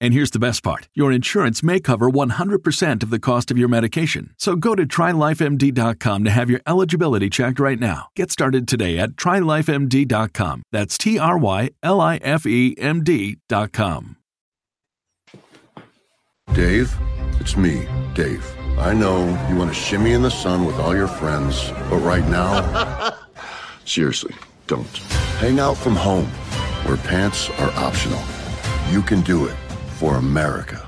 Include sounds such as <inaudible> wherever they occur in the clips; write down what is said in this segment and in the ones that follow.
And here's the best part your insurance may cover 100% of the cost of your medication. So go to trylifemd.com to have your eligibility checked right now. Get started today at trylifemd.com. That's T R Y L I F E M D.com. Dave, it's me, Dave. I know you want to shimmy in the sun with all your friends, but right now, <laughs> seriously, don't. Hang out from home, where pants are optional. You can do it for America.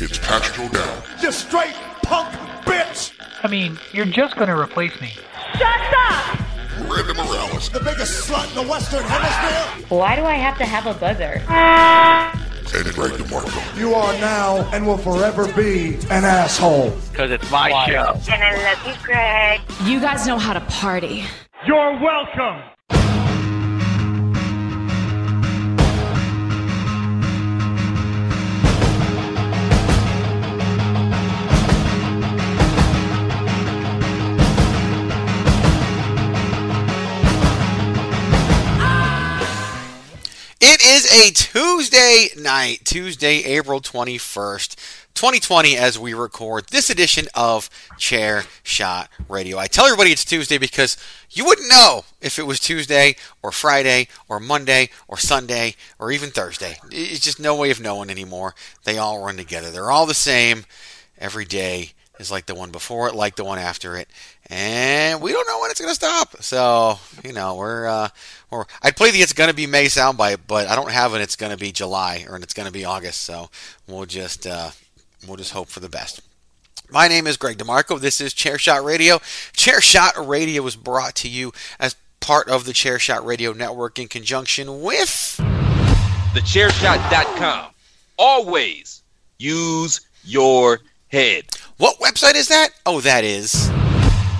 It's Patrick O'Dowd. You straight punk bitch! I mean, you're just going to replace me. Shut up! Randy Morales. The biggest slut in the Western Hemisphere! Why do I have to have a buzzer? And Greg DeMarco. You are now and will forever be an asshole. Because it's my show. And I love you, Greg. You guys know how to party. You're welcome! It is a Tuesday night, Tuesday, April 21st, 2020, as we record this edition of Chair Shot Radio. I tell everybody it's Tuesday because you wouldn't know if it was Tuesday or Friday or Monday or Sunday or even Thursday. It's just no way of knowing anymore. They all run together. They're all the same every day is like the one before it, like the one after it, and we don't know when it's going to stop. So you know, we're uh, we're I'd play the "It's Going to Be May" soundbite, but I don't have an "It's Going to Be July" or an "It's going to be August." So we'll just uh, we'll just hope for the best. My name is Greg DeMarco. This is Chairshot Radio. Chairshot Radio is brought to you as part of the Chairshot Radio Network in conjunction with Thechairshot.com. Always use your head. What website is that? Oh, that is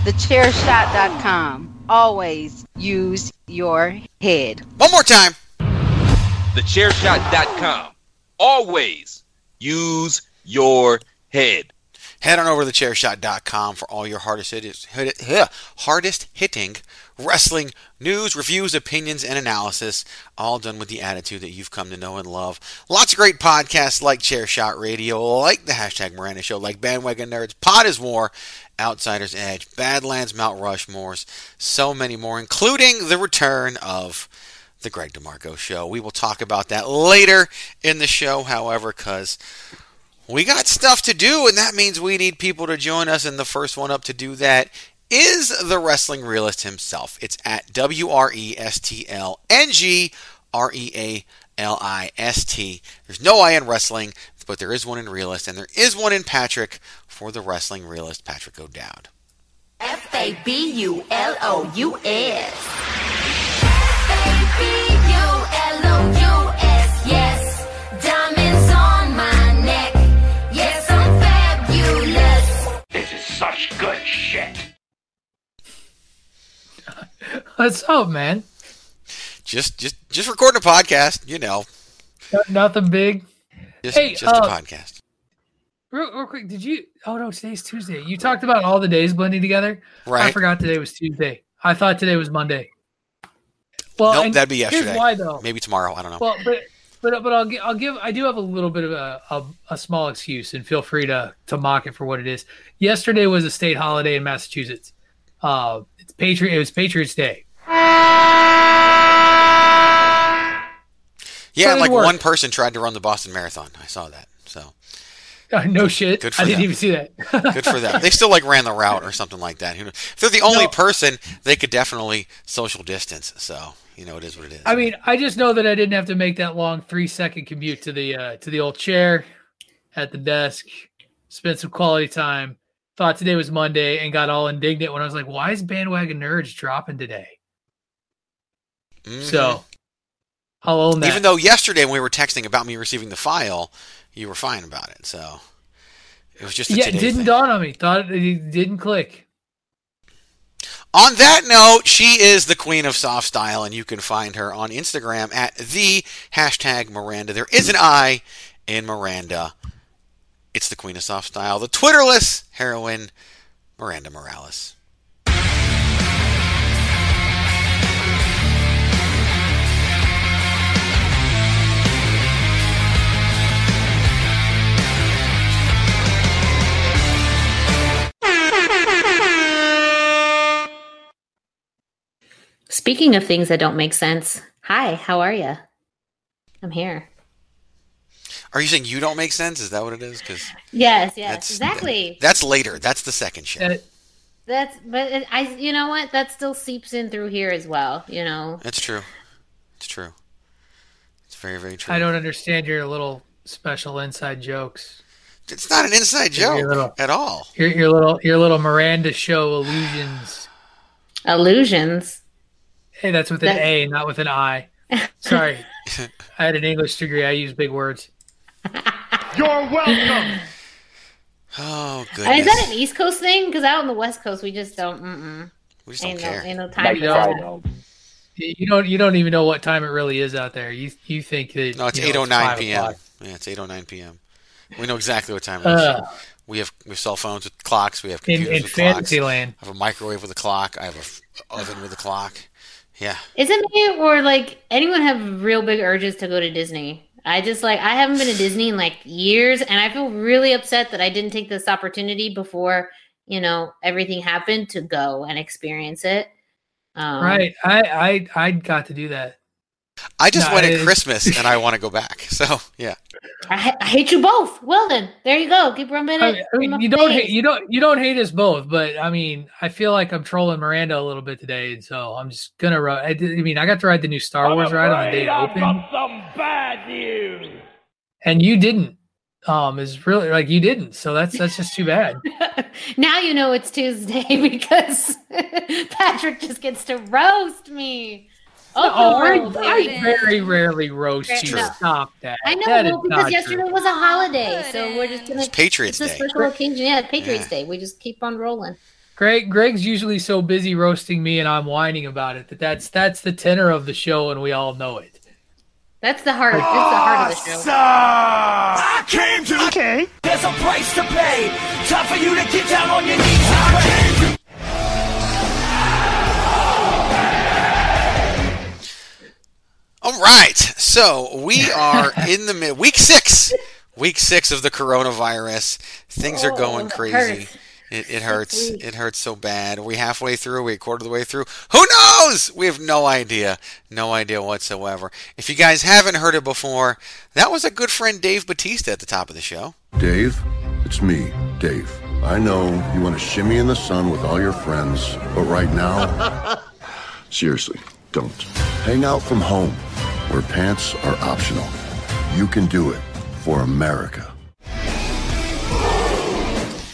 TheChairShot.com. Always use your head. One more time. TheChairShot.com. Always use your head. Head on over to thechairshot.com for all your hardest, hit, hit, hardest hitting wrestling news, reviews, opinions, and analysis, all done with the attitude that you've come to know and love. Lots of great podcasts like Chairshot Radio, like the hashtag Miranda Show, like Bandwagon Nerds, Pod is War, Outsiders Edge, Badlands, Mount Rushmores, so many more, including the return of the Greg DeMarco Show. We will talk about that later in the show, however, because we got stuff to do, and that means we need people to join us. And the first one up to do that is the wrestling realist himself. It's at W R E S T L N G R E A L I S T. There's no I in wrestling, but there is one in realist, and there is one in Patrick for the wrestling realist, Patrick O'Dowd. F A B U L O U S. Yes, diamonds on my neck. Yes, I'm fabulous. This is such good shit. <laughs> What's up, man? Just, just, just recording a podcast. You know, Nothing big. just, Hey, just uh, a podcast. Real, real quick, did you? Oh no, today's Tuesday. You talked about all the days blending together. Right. I forgot today was Tuesday. I thought today was Monday. Well, nope, that'd be here's yesterday. why though. Maybe tomorrow. I don't know. Well, but but but I'll give I'll give I do have a little bit of a, a a small excuse, and feel free to to mock it for what it is. Yesterday was a state holiday in Massachusetts. Uh, it's Patriot. It was Patriots Day. yeah, so like worked. one person tried to run the Boston Marathon. I saw that. So Uh, no shit. Good for I didn't even see that. <laughs> good for them. They still like ran the route or something like that. Who knows? If they're the only No. person, they could definitely social distance. So you know, it is what it is. I mean, I just know that I didn't have to make that long three second commute to the uh, to the old chair at the desk. Spent some quality time. Thought today was Monday and got all indignant when I was like, "Why is bandwagon nerds dropping today?" Mhm. So I'll own that. even though yesterday when we were texting about me receiving the file, you were fine about it. So it was just a yeah, it didn't thing. dawn on me. Thought it didn't click. On that note, she is the queen of soft style, and you can find her on Instagram at the hashtag Miranda. There is an I in Miranda. It's the queen of soft style, the Twitterless heroine, Miranda Morales. Speaking of things that don't make sense, hi, how are you? I'm here. Are you saying you don't make sense? Is that what it is? Because Yes, yes, That's- exactly. that's later. That's the second show. Uh, That's but it, I, you know what? That still seeps in through here as well. You know. That's true. It's true. It's very, very true. I don't understand your little special inside jokes. It's not an inside Your joke little- at all. Your your little your little Miranda show illusions. Illusions. Hey, that's with an That- A, not with an I. Sorry, <laughs> <laughs> I had an English degree. I use big words. You're welcome. Oh, And goodness. is that an East Coast thing? Because out on the West Coast, we just don't. Mm-mm. we just Ain't don't no, care. ain't no time for No. that. You you don't you don't even know what time it really is out there. You you think that No, it's eight oh nine p.m. o'clock. Yeah, it's eight oh nine p.m. We know exactly what time it is. Uh, we have we have cell phones with clocks. We have in computers in with clocks. Fantasyland. I have a microwave with a clock. I have a f- oven with a clock. Yeah. Isn't it me or like anyone have real big urges to go to Disney? I just like I haven't been to Disney in like years, and I feel really upset that I didn't take this opportunity before you know everything happened to go and experience it. Um, Right. I I I got to do that. I just No, went at Christmas and I want to go back. So yeah. I, I hate you both. Well then, there you go. Keep rubbing it. I mean, in you don't face. hate you don't you don't hate us both, but I mean, I feel like I'm trolling Miranda a little bit today, and so I'm just gonna. ru- I, I mean, I got to ride the new Star Wars ride on the day it opened, some bad news. and you didn't. Um, is really like you didn't, so that's that's just too bad. <laughs> now you know it's Tuesday <laughs> because <laughs> Patrick just gets to roast me. Oh, I, roll, I baby. very rarely roast Fair you. enough. Stop that. I know, That is well, because yesterday true. was a holiday, so we're just gonna. It's Patriots it's a Day. special occasion. Yeah, it's Patriots Day. We just keep on rolling. Greg Greg's usually so busy roasting me and I'm whining about it that that's that's the tenor of the show and we all know it. That's the heart. It's the heart of the show. I came to. Okay. There's a price to pay. Time for you to get down on your knees All right, so we are in the mid week six, week six of the coronavirus. Things are going Oh, it crazy. hurts. It, it hurts. It hurts so bad. Are we halfway through? Are we a quarter of the way through? Who knows? We have no idea. No idea whatsoever. If you guys haven't heard it before, that was a good friend Dave Batista at the top of the show. Dave, it's me, Dave. I know you want to shimmy in the sun with all your friends, but right now, <laughs> seriously, don't. Hang out from home, where pants are optional. You can do it for America.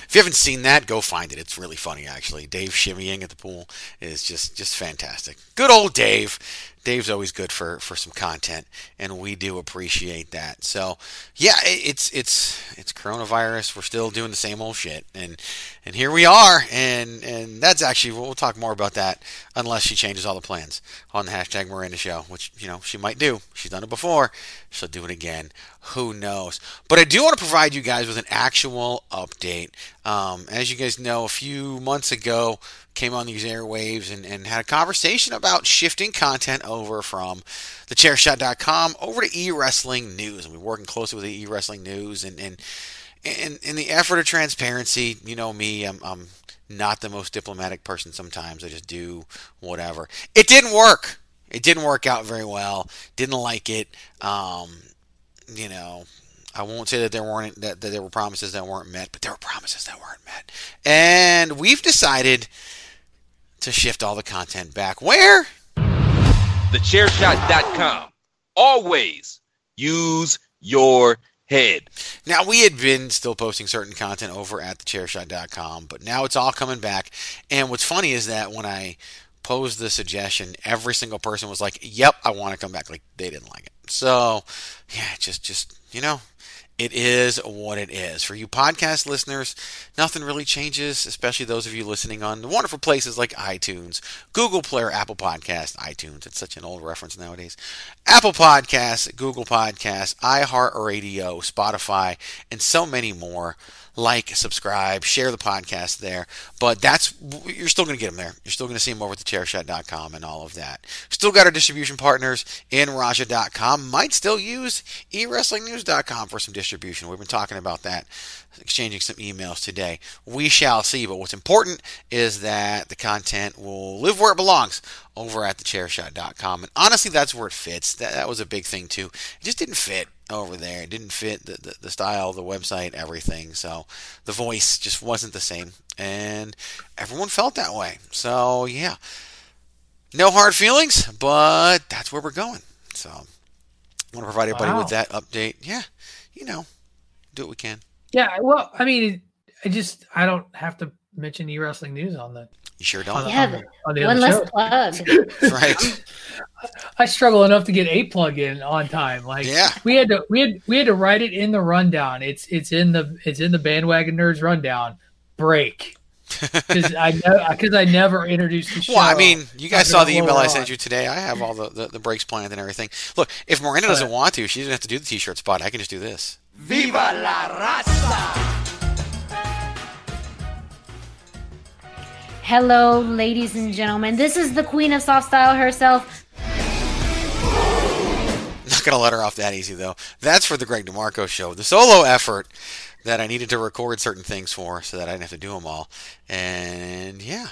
If you haven't seen that, go find it. It's really funny, actually. Dave shimmying at the pool is just just fantastic. Good old Dave. Dave's always good for, for some content, and we do appreciate that. So, yeah, it- it's it's it's coronavirus. We're still doing the same old shit, and and here we are. And and that's actually we'll talk more about that unless she changes all the plans on the hashtag Miranda Show, which you know she might do. She's done it before. She'll do it again. Who knows? But I do want to provide you guys with an actual update. Um, as you guys know, a few months ago, came on these airwaves and, and had a conversation about shifting content over from thechairshot.com over to e-wrestling news. And we're working closely with the e-wrestling news and, and in, in the effort of transparency, you know me, I'm, I'm not the most diplomatic person sometimes. I just do whatever. It didn't work. It didn't work out very well. Didn't like it. Um, you know, I won't say that there weren't that, that there were promises that weren't met, but there were promises that weren't met. And we've decided to shift all the content back. Where? TheChairShot.com. Always use your head. Now we had been still posting certain content over at thechairshot.com, but now it's all coming back. And what's funny is that when I posed the suggestion, every single person was like, "Yep, I want to come back." Like they didn't like it. So, yeah, just just, you know, it is what it is. For you podcast listeners, nothing really changes, especially those of you listening on the wonderful places like iTunes, Google Player, Apple Podcast, iTunes. It's such an old reference nowadays. Apple Podcasts, Google Podcasts, iHeartRadio, Spotify, and so many more. Like, subscribe, share the podcast there. But that's you're still going to get them there. You're still going to see them over at thechairshot.com and all of that. Still got our distribution partners in Raja.com. Might still use eWrestlingNews.com for some distribution. We've been talking about that, exchanging some emails today. We shall see. But what's important is that the content will live where it belongs over at thechairshot.com. And honestly, that's where it fits. That, that was a big thing too. It just didn't fit over there. It didn't fit the, the, the style, the website, everything. So the voice just wasn't the same. And everyone felt that way. So yeah. No hard feelings, but that's where we're going. So I want to provide everybody Wow. with that update. Yeah. You know, do what we can. Yeah, well, I mean, I just I don't have to mention e wrestling news on the. You sure don't? the- Yeah, on the- on the one other less show. plug. <laughs> right. <laughs> I struggle enough to get a plug in on time. Like Yeah. we had to we had we had to write it in the rundown. It's it's in the it's in the bandwagon nerds rundown. Break <laughs> because I because I never introduced the show. Well, I mean, you guys saw the email I sent you today. I have all the, the, the breaks planned and everything. Look, if Miranda doesn't want to, she doesn't have to do the t-shirt spot. I can just do this. Viva la raza! Hello, ladies and gentlemen. This is the queen of soft style herself. Not gonna let her off that easy though. That's for the Greg DeMarco show, the solo effort that I needed to record certain things for, so that I didn't have to do them all. And yeah,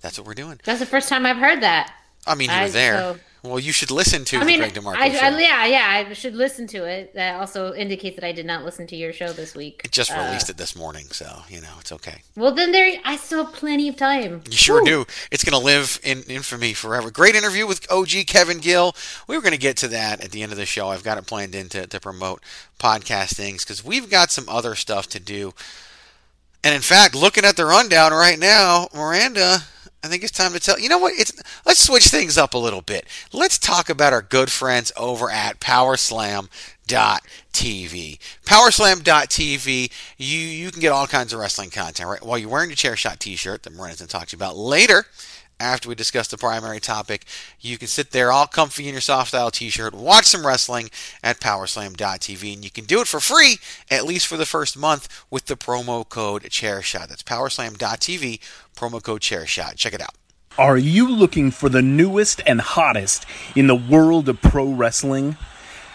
that's what we're doing. That's the first time I've heard that. I mean, you were there. so- Well, you should listen to I the mean, Greg DeMarco I, show. I, yeah, yeah, I should listen to it. That also indicates that I did not listen to your show this week. It just Uh, released it this morning, so you know it's okay. Well, then there, I still have plenty of time. You sure Whew. do. It's going to live in infamy forever. Great interview with OG Kevin Gill. We were going to get to that at the end of the show. I've got it planned in to, to promote podcast things because we've got some other stuff to do. And in fact, looking at the rundown right now, Miranda, I think it's time to tell. You know what? It's let's switch things up a little bit. Let's talk about our good friends over at PowerSlam.tv. PowerSlam.tv. You you can get all kinds of wrestling content right while you're wearing your chair shot T-shirt that Miranda's going to talk to you about later. After we discuss the primary topic, you can sit there all comfy in your soft style t-shirt, watch some wrestling at powerslam.tv, and you can do it for free, at least for the first month, with the promo code ChairShot. That's powerslam.tv, promo code ChairShot. Check it out. Are you looking for the newest and hottest in the world of pro wrestling?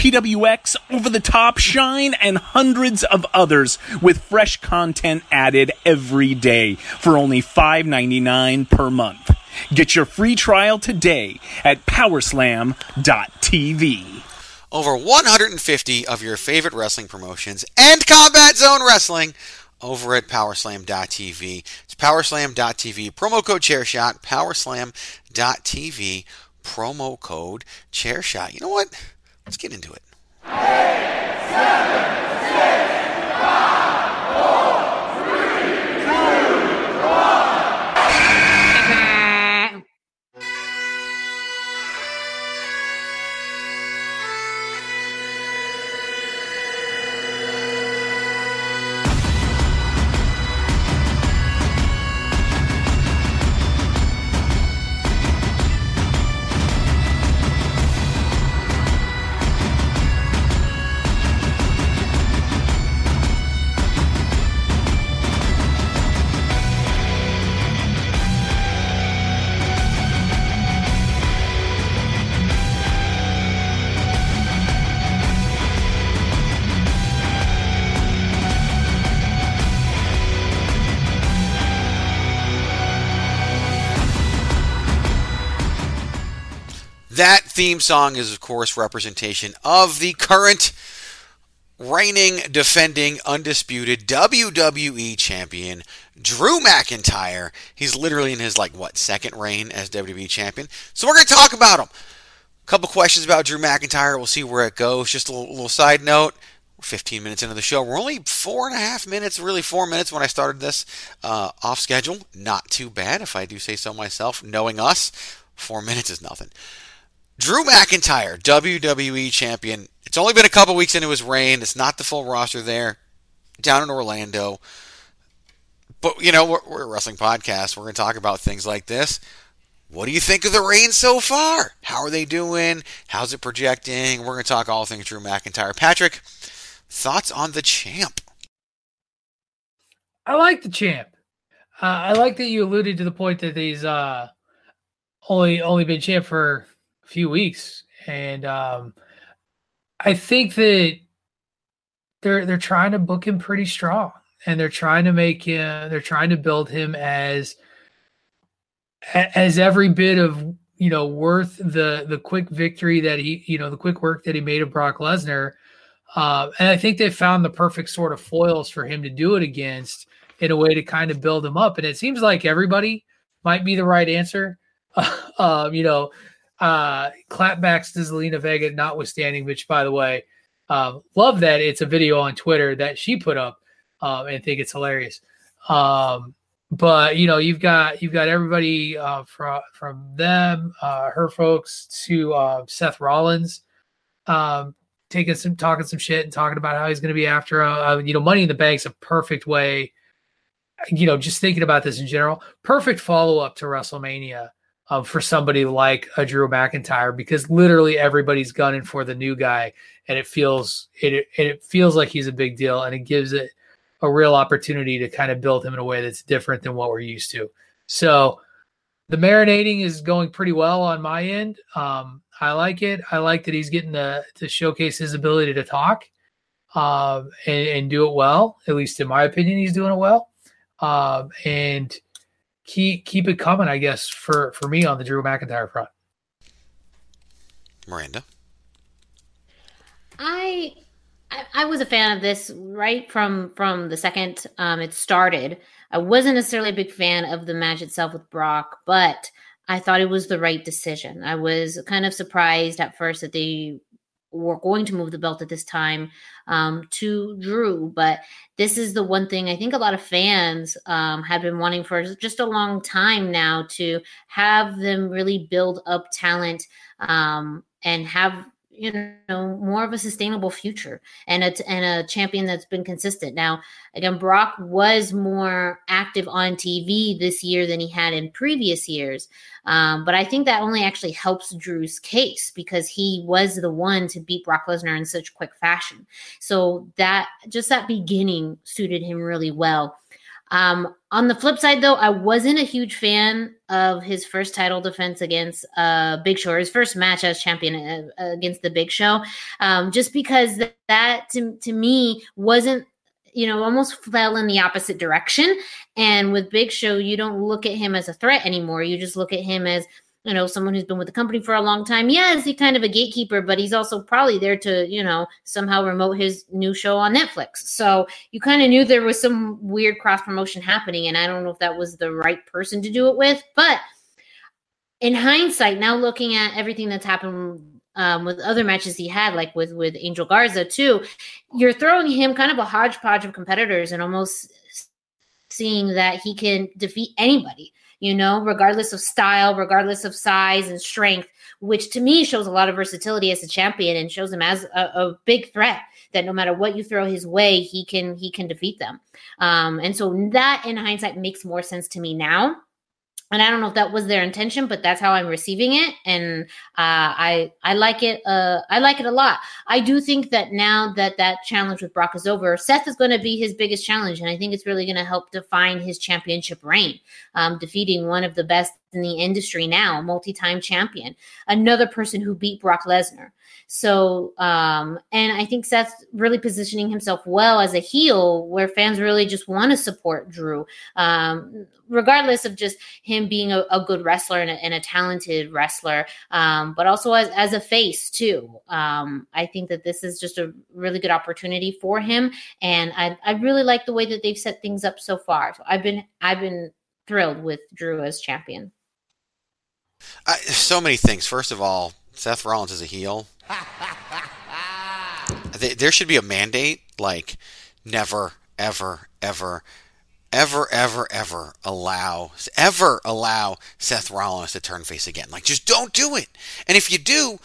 PWX, Over the Top, Shine, and hundreds of others with fresh content added every day for only $5.99 per month. Get your free trial today at powerslam.tv. Over 150 of your favorite wrestling promotions and Combat Zone Wrestling over at powerslam.tv. It's powerslam.tv, promo code chairshot, powerslam.tv, promo code chairshot. You know what? Let's get into it. That theme song is, of course, representation of the current reigning, defending, undisputed WWE champion, Drew McIntyre. He's literally in his, like, what, second reign as WWE champion. So we're going to talk about him. A couple questions about Drew McIntyre. We'll see where it goes. Just a little, little side note. We're 15 minutes into the show. We're only four and a half minutes, really four minutes when I started this uh, off schedule. Not too bad, if I do say so myself. Knowing us, four minutes is nothing. Drew McIntyre, WWE champion. It's only been a couple weeks into his reign. It's not the full roster there down in Orlando. But, you know, we're, we're a wrestling podcast. We're going to talk about things like this. What do you think of the reign so far? How are they doing? How's it projecting? We're going to talk all things Drew McIntyre. Patrick, thoughts on the champ? I like the champ. Uh, I like that you alluded to the point that he's uh, only only been champ for few weeks, and um, I think that they're they're trying to book him pretty strong, and they're trying to make him they're trying to build him as as every bit of you know worth the the quick victory that he you know the quick work that he made of Brock Lesnar. Uh, and I think they found the perfect sort of foils for him to do it against in a way to kind of build him up. And it seems like everybody might be the right answer. <laughs> um, you know, uh, clapbacks to Zelina Vega notwithstanding, which by the way, um, love that it's a video on Twitter that she put up um, and think it's hilarious. Um, but you know, you've got you've got everybody uh, from from them, uh, her folks to uh, Seth Rollins, um, taking some talking some shit and talking about how he's going to be after uh, you know Money in the Bank's a perfect way. You know, just thinking about this in general, perfect follow up to WrestleMania um, for somebody like a Drew McIntyre because literally everybody's gunning for the new guy, and it feels it it feels like he's a big deal, and it gives it a real opportunity to kind of build him in a way that's different than what we're used to. So the marinating is going pretty well on my end. Um, I like it. I like that he's getting to, to showcase his ability to talk um, and, and, do it well. At least in my opinion, he's doing it well. Um, and keep keep it coming, I guess, for for me on the Drew McIntyre front. Miranda, I I, I was a fan of this right from from the second um, it started. I wasn't necessarily a big fan of the match itself with Brock, but I thought it was the right decision. I was kind of surprised at first that they were going to move the belt at this time um, to Drew, but this is the one thing I think a lot of fans um, have been wanting for just a long time now to have them really build up talent um, and have you know more of a sustainable future and a and a champion that's been consistent. Now, again, Brock was more active on TV this year than he had in previous years, um, but I think that only actually helps Drew's case because he was the one to beat Brock Lesnar in such quick fashion. So that just that beginning suited him really well. Um, on the flip side, though, I wasn't a huge fan of his first title defense against uh, Big Show, his first match as champion uh, against the Big Show, um, just because that, that to, to me wasn't you know, almost fell in the opposite direction. And with Big Show, you don't look at him as a threat anymore. You just look at him as, you know, someone who's been with the company for a long time. Yeah, is he kind of a gatekeeper, but he's also probably there to, you know, somehow remote his new show on Netflix. So you kind of knew there was some weird cross promotion happening. And I don't know if that was the right person to do it with. But in hindsight, now looking at everything that's happened um, with other matches he had, like with with Angel Garza too, you're throwing him kind of a hodgepodge of competitors and almost seeing that he can defeat anybody, you know, regardless of style, regardless of size and strength, which to me shows a lot of versatility as a champion and shows him as a, a big threat that no matter what you throw his way, he can he can defeat them. Um, and so that in hindsight makes more sense to me now and I don't know if that was their intention, but that's how I'm receiving it, and uh, I I like it. Uh, I like it a lot. I do think that now that that challenge with Brock is over, Seth is going to be his biggest challenge, and I think it's really going to help define his championship reign, um, defeating one of the best in the industry now, multi-time champion, another person who beat Brock Lesnar. So, um, and I think Seth's really positioning himself well as a heel, where fans really just want to support Drew, um, regardless of just him being a, a good wrestler and a, and a talented wrestler, um, but also as, as a face too. Um, I think that this is just a really good opportunity for him, and I, I really like the way that they've set things up so far. So I've been I've been thrilled with Drew as champion. So many things. First of all, Seth Rollins is a heel. there should be a mandate like never, ever, ever, ever, ever, ever allow, ever allow Seth Rollins to turn face again. Like, just don't do it. And if you do,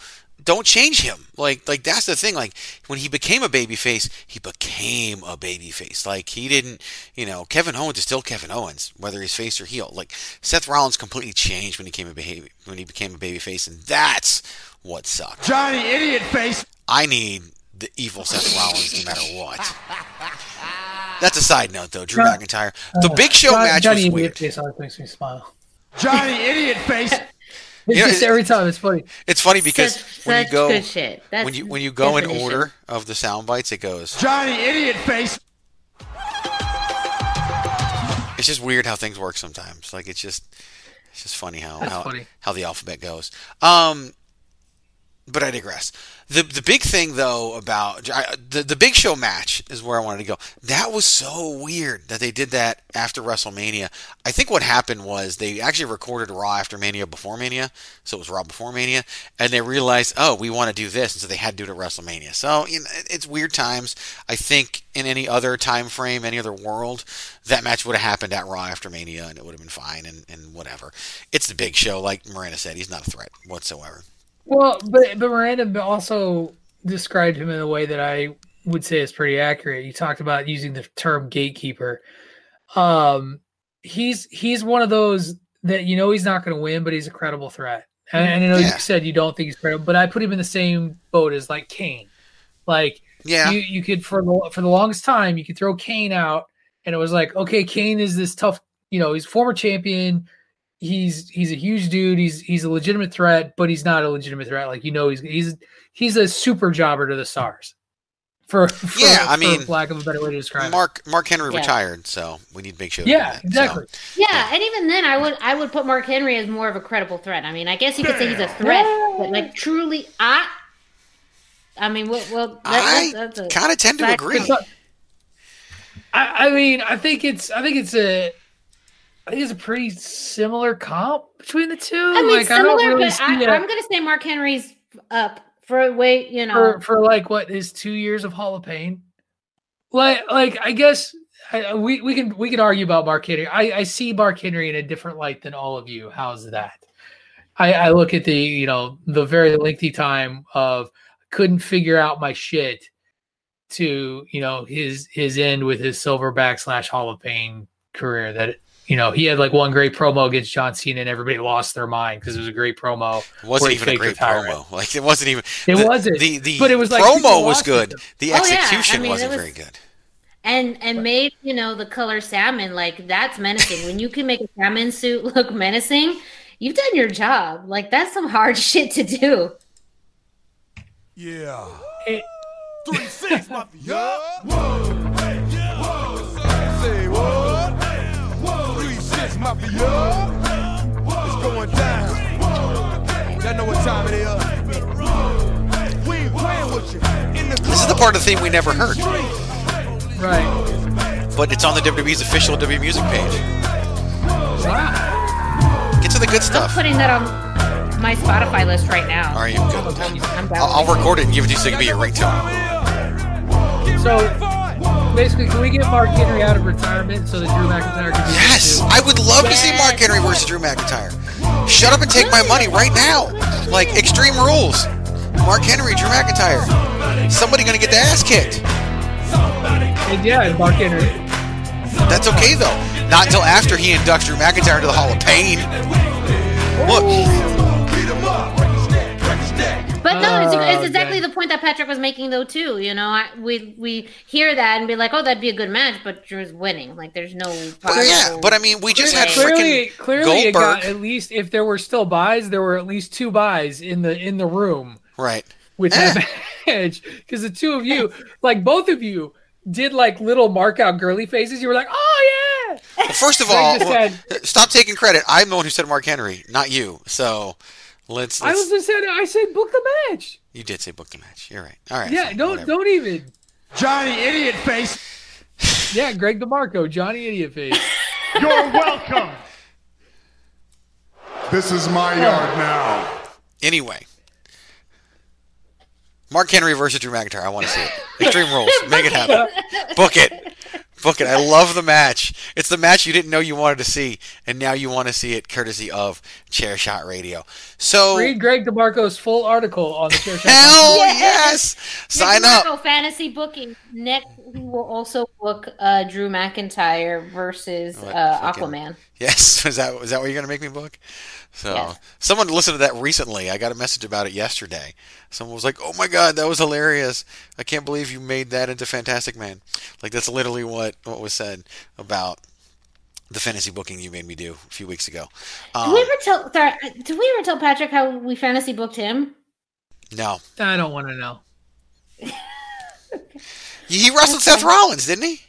don't change him. Like, like that's the thing. Like, when he became a babyface, he became a babyface. Like, he didn't, you know, Kevin Owens is still Kevin Owens, whether he's face or heel. Like, Seth Rollins completely changed when he came a baby, when he became a babyface, and that's what sucks. Johnny Idiot Face. I need the evil Seth Rollins no matter what. <laughs> That's a side note, though. Drew McIntyre. The Big Show Johnny, match Johnny was weird. Johnny Idiot Face always makes me smile. Johnny <laughs> Idiot Face. It's You know, just every time it's funny. It's funny because Such- when you go good shit. That's when you when you go in definition. order of the sound bites, it goes. Johnny Idiot Face. It's just weird how things work sometimes. Like it's just it's just funny how That's how, funny. how the alphabet goes. Um, but I digress. The the big thing though about I, the the Big Show match is where I wanted to go. That was so weird that they did that after WrestleMania. I think what happened was they actually recorded Raw after Mania before Mania, so it was Raw before Mania, and they realized, oh, we want to do this, and so they had to do it at WrestleMania. So you know, it's weird times. I think in any other time frame, any other world, that match would have happened at Raw after Mania, and it would have been fine, and, and whatever. It's the Big Show, like Miranda said. He's not a threat whatsoever. Well, but but Miranda also described him in a way that I would say is pretty accurate. You talked about using the term gatekeeper. Um, he's he's one of those that you know he's not going to win, but he's a credible threat. And, and I know Yeah. you said you don't think he's credible, but I put him in the same boat as like Kane. Like Yeah. you you could for the for the longest time you could throw Kane out, and it was like okay, Kane is this tough. You know, he's former champion he's he's a huge dude. He's he's a legitimate threat, but he's not a legitimate threat. Like you know, he's he's he's a super jobber to the stars. For, <laughs> for Yeah, I for mean, lack of a better way to describe Mark Mark Henry Yeah. retired, so we need Big Show. to do Yeah, that, so. exactly. Yeah, and even then, I would I would put Mark Henry as more of a credible threat. I mean, I guess you could say he's a threat, but like truly, I I mean, well, well I that, that's, that's kinda tend to agree. I, I mean, I think it's I think it's a I think it's a pretty similar comp between the two. I mean, like I don't similar, really but I, a- I'm going to say Mark Henry's up for a way, you know. for for like what is two years of Hall of Pain. Like like I guess I, we we can we can argue about Mark Henry. I I see Mark Henry in a different light than all of you. How's that? I I look at the you know the very lengthy time of couldn't figure out my shit to you know his his end with his silverback slash Hall of Fame career that. You know, he had like one great promo against John Cena, and everybody lost their mind because it was a great promo. It wasn't even a great retirement. promo. Like it wasn't even. It the, wasn't. The the But it was like promo was good. it. The Oh, yeah. I execution mean, wasn't was- very good. and and made you know the color salmon like that's menacing when you can make a salmon suit look menacing you've done your job like that's some hard <laughs> shit to do Yeah. Three six mafia. <laughs> Whoa, hey, whoa. Three six mafia. It's going down. Y'all know what time it is. We ain't playing with you. In the This is the part of the theme we never heard, Right. but it's on the WWE's official W Music page. Wow. Get to the good stuff. i'm stuff. putting that on my spotify list right now Are you good? i'm down I'll, I'll record it and give it to you so it can be your ringtone. So basically, can we get Mark Henry out of retirement so that Drew McIntyre can be Yes, I would love to see Mark Henry versus Drew McIntyre. Shut up and take my money right now. Like Extreme Rules. Mark Henry, Drew McIntyre. Somebody gonna get the ass kicked. And yeah, and Mark Henry. That's okay though. Not until after he inducts Drew McIntyre into the Hall of Pain. Look, but no it's, Oh, it's exactly okay. the point that patrick was making though too you know I, we we hear that and be like oh that'd be a good match but drew's winning like there's no but yeah, but I mean, we just had Clearly, freaking clearly, it got Goldberg. at least if there were still buys, there were at least two buys in the in the room Right. with that match because the two of you, like both of you, did like little mark out girly faces. You were like, oh yeah. Well, first of all, well, had- stop taking credit. I'm the one who said Mark Henry, not you. So let's. I let's was just saying, I said book the match. you did say book the match. You're right. All right. yeah, fine, don't whatever. don't even. Johnny Idiot Face. <laughs> Yeah, Greg DeMarco, Johnny Idiot Face. <laughs> You're welcome. This is my yard now. Anyway, Mark Henry versus Drew McIntyre. I want to see it. Extreme Rules. <laughs> Make it happen. Book it. Book it. I love the match. It's the match you didn't know you wanted to see, and now you want to see it courtesy of Chair Shot Radio. So, Read Greg DeMarco's full article on the chair shot. hell yes! Sign Nick up. Marco, fantasy booking. Next, we will also book uh, Drew McIntyre versus What, uh, fucking- Aquaman. Yes, <laughs> is that is that what you're gonna make me book? So Yes. someone listened to that recently. I got a message about it yesterday. Someone was like, "Oh my god, that was hilarious! I can't believe you made that into Fantastic Man." Like that's literally what what was said about the fantasy booking you made me do a few weeks ago. Did Um, we ever tell? Sorry, did we ever tell Patrick how we fantasy booked him? no, I don't want to know. <laughs> he wrestled Seth Rollins, didn't he?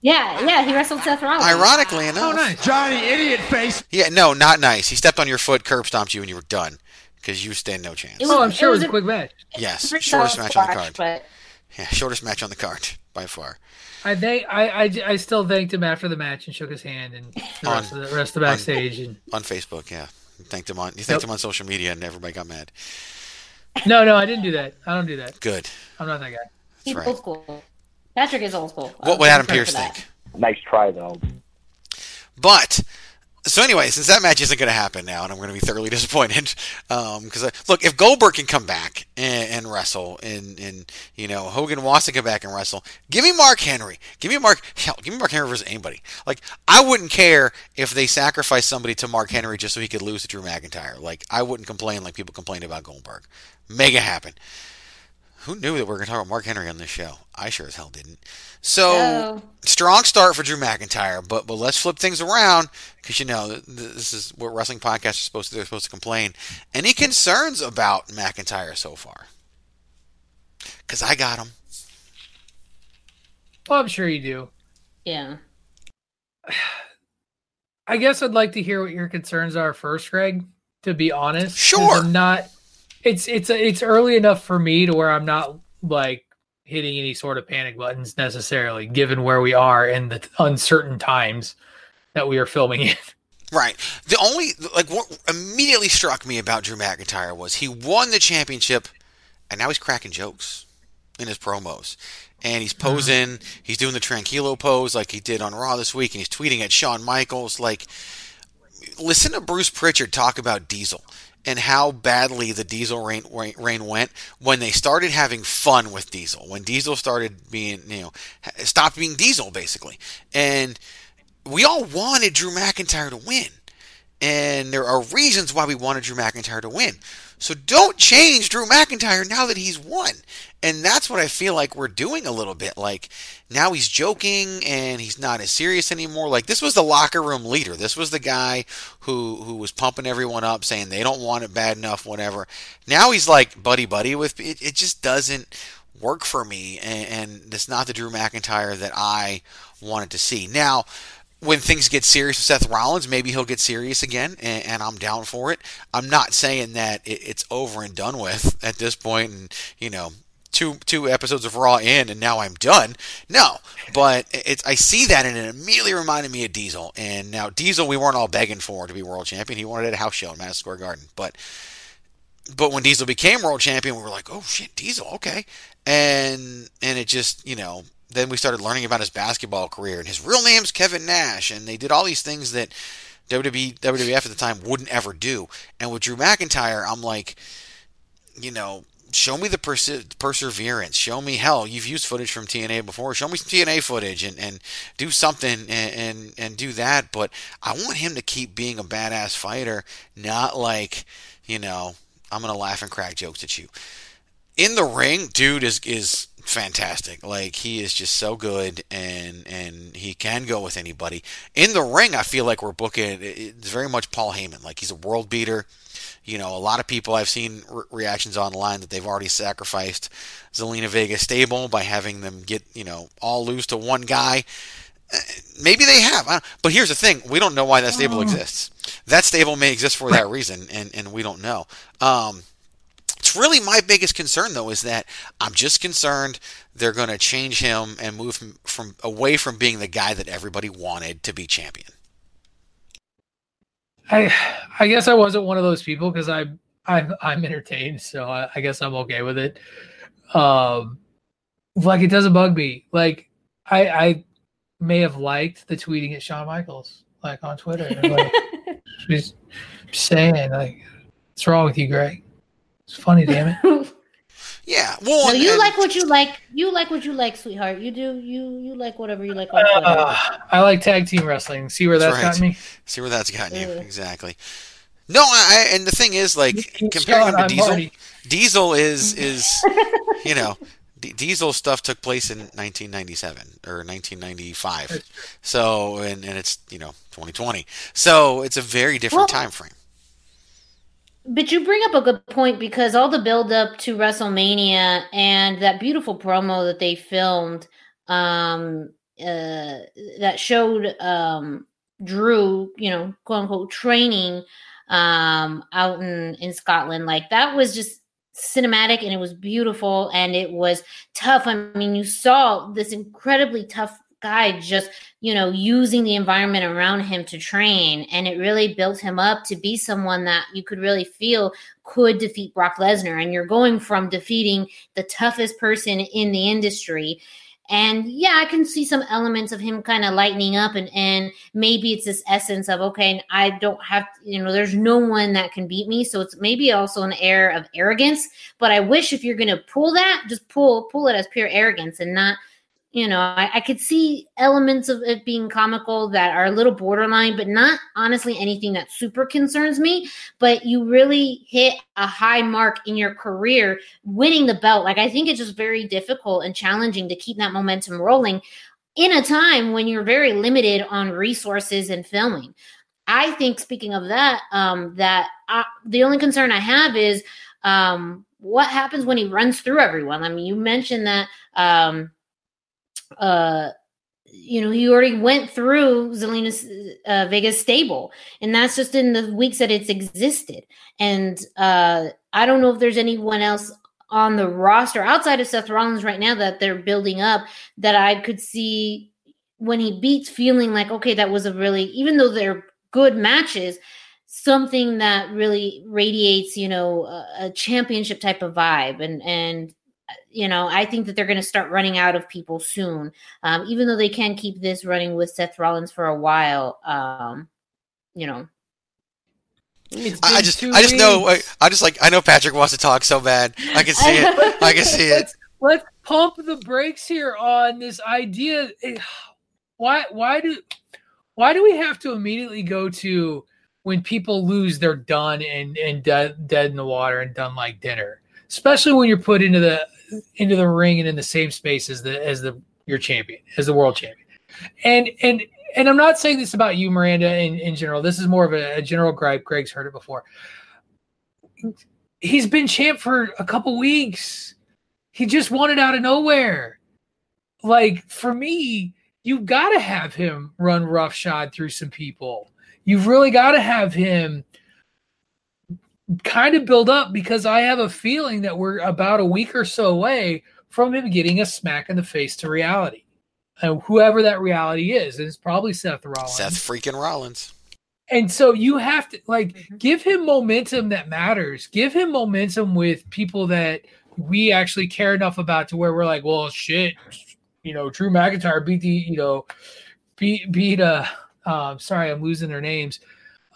Yeah, yeah, he wrestled Seth Rollins. Ironically oh, enough. Johnny Idiot Face. Yeah, no, not nice. He stepped on your foot, curb stomped you, and you were done because you stand no chance. Was- oh, I'm sure it was, it a was a- quick match. yes, shortest tough match on the card. But Yeah, shortest match on the card by far. I think I, I, I still thanked him after the match and shook his hand and the On- rest of the rest of the on- backstage and on Facebook. Yeah, you thanked him on you thanked Yep. him on social media, and everybody got mad. no no I didn't do that I don't do that Good. I'm not that guy. he's right. old school. Patrick is old school. What I'll would Adam credit Pearce think? Nice try, though. But so anyway, since that match isn't going to happen now, and I'm going to be thoroughly <laughs> disappointed, um, because uh, look, if Goldberg can come back and, and wrestle, and, and you know Hogan wants to come back and wrestle, give me Mark Henry, give me Mark, hell, give me Mark Henry versus anybody. Like I wouldn't care if they sacrificed somebody to Mark Henry just so he could lose to Drew McIntyre. Like I wouldn't complain like people complained about Goldberg. Make it happen. Who knew that we are going to talk about Mark Henry on this show? I sure as hell didn't. So No. strong start for Drew McIntyre, but but let's flip things around because you know th- th- this is what wrestling podcasts are supposed to. They're supposed to complain. Any concerns about McIntyre so far? Because I got him. Well, I'm sure you do. Yeah. <sighs> I guess I'd like to hear what your concerns are first, Greg. To be honest, Sure. I'm not it's it's it's early enough for me to where I'm not like hitting any sort of panic buttons necessarily, given where we are and the uncertain times that we are filming in. <laughs> Right. The only like what immediately struck me about Drew McIntyre was he won the championship, and now he's cracking jokes in his promos, and he's mm-hmm. posing. He's doing the tranquilo pose like he did on Raw this week, and he's tweeting at Shawn Michaels. Like, listen to Bruce Pritchard talk about Diesel and how badly the Diesel rain, reign, reign went when they started having fun with Diesel. When Diesel started being, you know, stopped being Diesel basically, and we all wanted Drew McIntyre to win. And there are reasons why we wanted Drew McIntyre to win. So don't change Drew McIntyre now that he's won. And that's what I feel like we're doing a little bit. Like now he's joking and he's not as serious anymore. Like this was the locker room leader. This was the guy who who was pumping everyone up, saying they don't want it bad enough, whatever. Now he's like buddy buddy with it. It just doesn't work for me, and, and it's not the Drew McIntyre that I wanted to see. Now when things get serious with Seth Rollins, maybe he'll get serious again, and, and I'm down for it. I'm not saying that it, it's over and done with at this point, and you know, two two episodes of Raw in, and now I'm done. No, but it's I see that, and it immediately reminded me of Diesel. And now Diesel, we weren't all begging for to be world champion. He wanted a house show in Madison Square Garden, but but when Diesel became world champion, we were like, oh shit, Diesel, okay, and and it just you know then we started learning about his basketball career and his real name's Kevin Nash, and they did all these things that WWE WWF at the time wouldn't ever do. And with Drew McIntyre, I'm like, you know, show me the perse- perseverance. Show me hell. You've used footage from TNA before. Show me some TNA footage and, and do something and, and and do that. But I want him to keep being a badass fighter, not like, you know, I'm gonna laugh and crack jokes at you. In the ring, dude is is fantastic. Like he is just so good, and and he can go with anybody. In the ring, I feel like we're booking. It's very much Paul Heyman. Like he's a world beater. You know, a lot of people I've seen re- reactions online that they've already sacrificed Zelina Vega stable by having them get you know all lose to one guy. Maybe they have, but here's the thing: we don't know why that stable Oh. exists. That stable may exist for that reason, and and we don't know. Um, it's really my biggest concern, though, is that I'm just concerned they're going to change him and move him from away from being the guy that everybody wanted to be champion. I I guess I wasn't one of those people because I I'm I'm entertained, so I, I guess I'm okay with it. Um, like it doesn't bug me. Like I I may have liked the tweeting at Shawn Michaels like on Twitter. Like, just, <laughs> just saying like, what's wrong with you, Greg? It's funny, damn it. <laughs> Yeah, well, no, you and- like what you like. You like what you like, sweetheart. You do. You you like whatever you like. Uh, I like tag team wrestling. See where that's right. got me. See where that's gotten you exactly. No, I, I- and the thing is, like comparing him to Diesel, Marty. Diesel is is <laughs> you know. D- Diesel stuff took place in 1997 or 1995, so and, and it's you know 2020, so it's a very different Well- time frame. But you bring up a good point because all the build up to WrestleMania and that beautiful promo that they filmed um uh that showed um Drew, you know, quote unquote training um out in in Scotland like that was just cinematic and it was beautiful and it was tough. I mean, you saw this incredibly tough guy just you know using the environment around him to train. And it really built him up to be someone that you could really feel could defeat Brock Lesnar. And you're going from defeating the toughest person in the industry. And yeah I can see some elements of him kind of lightening up and and maybe it's this essence of okay I don't have you know there's no one that can beat me. So it's maybe also an air of arrogance. But I wish if you're to pull that just pull pull it as pure arrogance and not you know, I, I could see elements of it being comical that are a little borderline, but not honestly anything that super concerns me. But you really hit a high mark in your career winning the belt. Like, I think it's just very difficult and challenging to keep that momentum rolling in a time when you're very limited on resources and filming. I think, speaking of that, um, that I, the only concern I have is um, what happens when he runs through everyone. I mean, you mentioned that. Um, uh you know, he already went through Zelina's uh, Vega's stable, and that's just in the weeks that it's existed. And uh, I don't know if there's anyone else on the roster outside of Seth Rollins right now that they're building up that I could see when he beats feeling like, okay, that was a really, even though they're good matches, something that really radiates, you know, a, a championship type of vibe. And, and, you know, I think that they're going to start running out of people soon. Um, even though they can keep this running with Seth Rollins for a while, um, you know, I, I just, I just know, I, I just like, I know Patrick wants to talk so bad. I can see it. <laughs> I can see it. Let's, let's pump the brakes here on this idea. Why, why do, why do we have to immediately go to when people lose, they're done and and dead, dead in the water and done like dinner? Especially when you're put into the into the ring and in the same space as the as the your champion, as the world champion. And and and I'm not saying this about you, Miranda, in, in general. This is more of a, a general gripe. Greg's heard it before. He's been champ for a couple weeks. He just won it out of nowhere. Like for me, you've got to have him run roughshod through some people. You've really got to have him kind of build up because I have a feeling that we're about a week or so away from him getting a smack in the face to reality. And whoever that reality is, and it's probably Seth Rollins. Seth freaking Rollins. And so you have to like give him momentum that matters. Give him momentum with people that we actually care enough about to where we're like, well, shit, you know, Drew McIntyre beat the, you know, beat beat uh um sorry, I'm losing their names.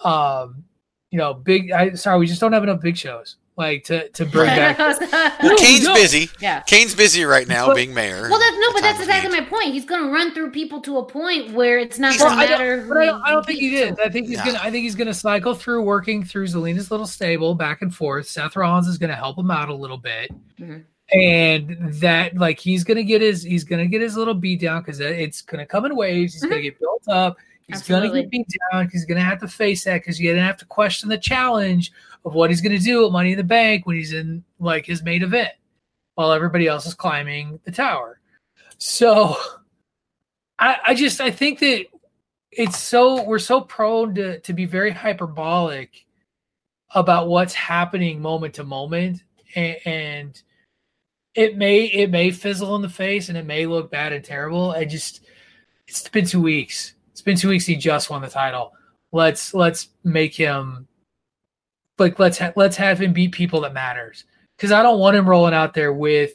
Um, you know, big I sorry, we just don't have enough big shows like to to bring back. <laughs> No, Kane's no. busy. Yeah. Kane's busy right now But- being mayor. Well, that's no, but that's time of exactly my point. He's going to run through people to a point where it's not Well, going to I don't- matter. who I don't, I don't think he beats. did. I think he's Nah. gonna. I think he's gonna cycle through working through Zelina's little stable back and forth. Seth Rollins is gonna help him out a little bit, Mhm. and that like he's gonna get his he's gonna get his little beat down because it's gonna come in waves. He's gonna get built up. He's gonna get beat down. He's gonna have to face that because you're gonna have to question the challenge of what he's gonna do at Money in the Bank when he's in like his main event, while everybody else is climbing the tower. So, I, I just I think that it's so we're so prone to to be very hyperbolic about what's happening moment to moment and, and it may it may fizzle in the face and it may look bad and terrible i just it's been two weeks it's been two weeks he just won the title. Let's let's make him like let's ha- let's have him beat people that matters. Because i don't want him rolling out there with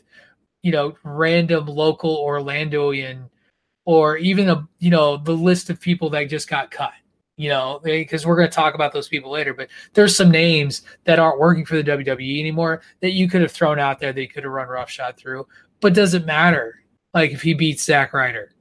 you know random local orlandoian or even a you know the list of people that just got cut you know eh, because we're going to talk about those people later but there's some names that aren't working for the wwe anymore that you could have thrown out there that you could have run roughshod through. But does it matter like if he beats Zack Ryder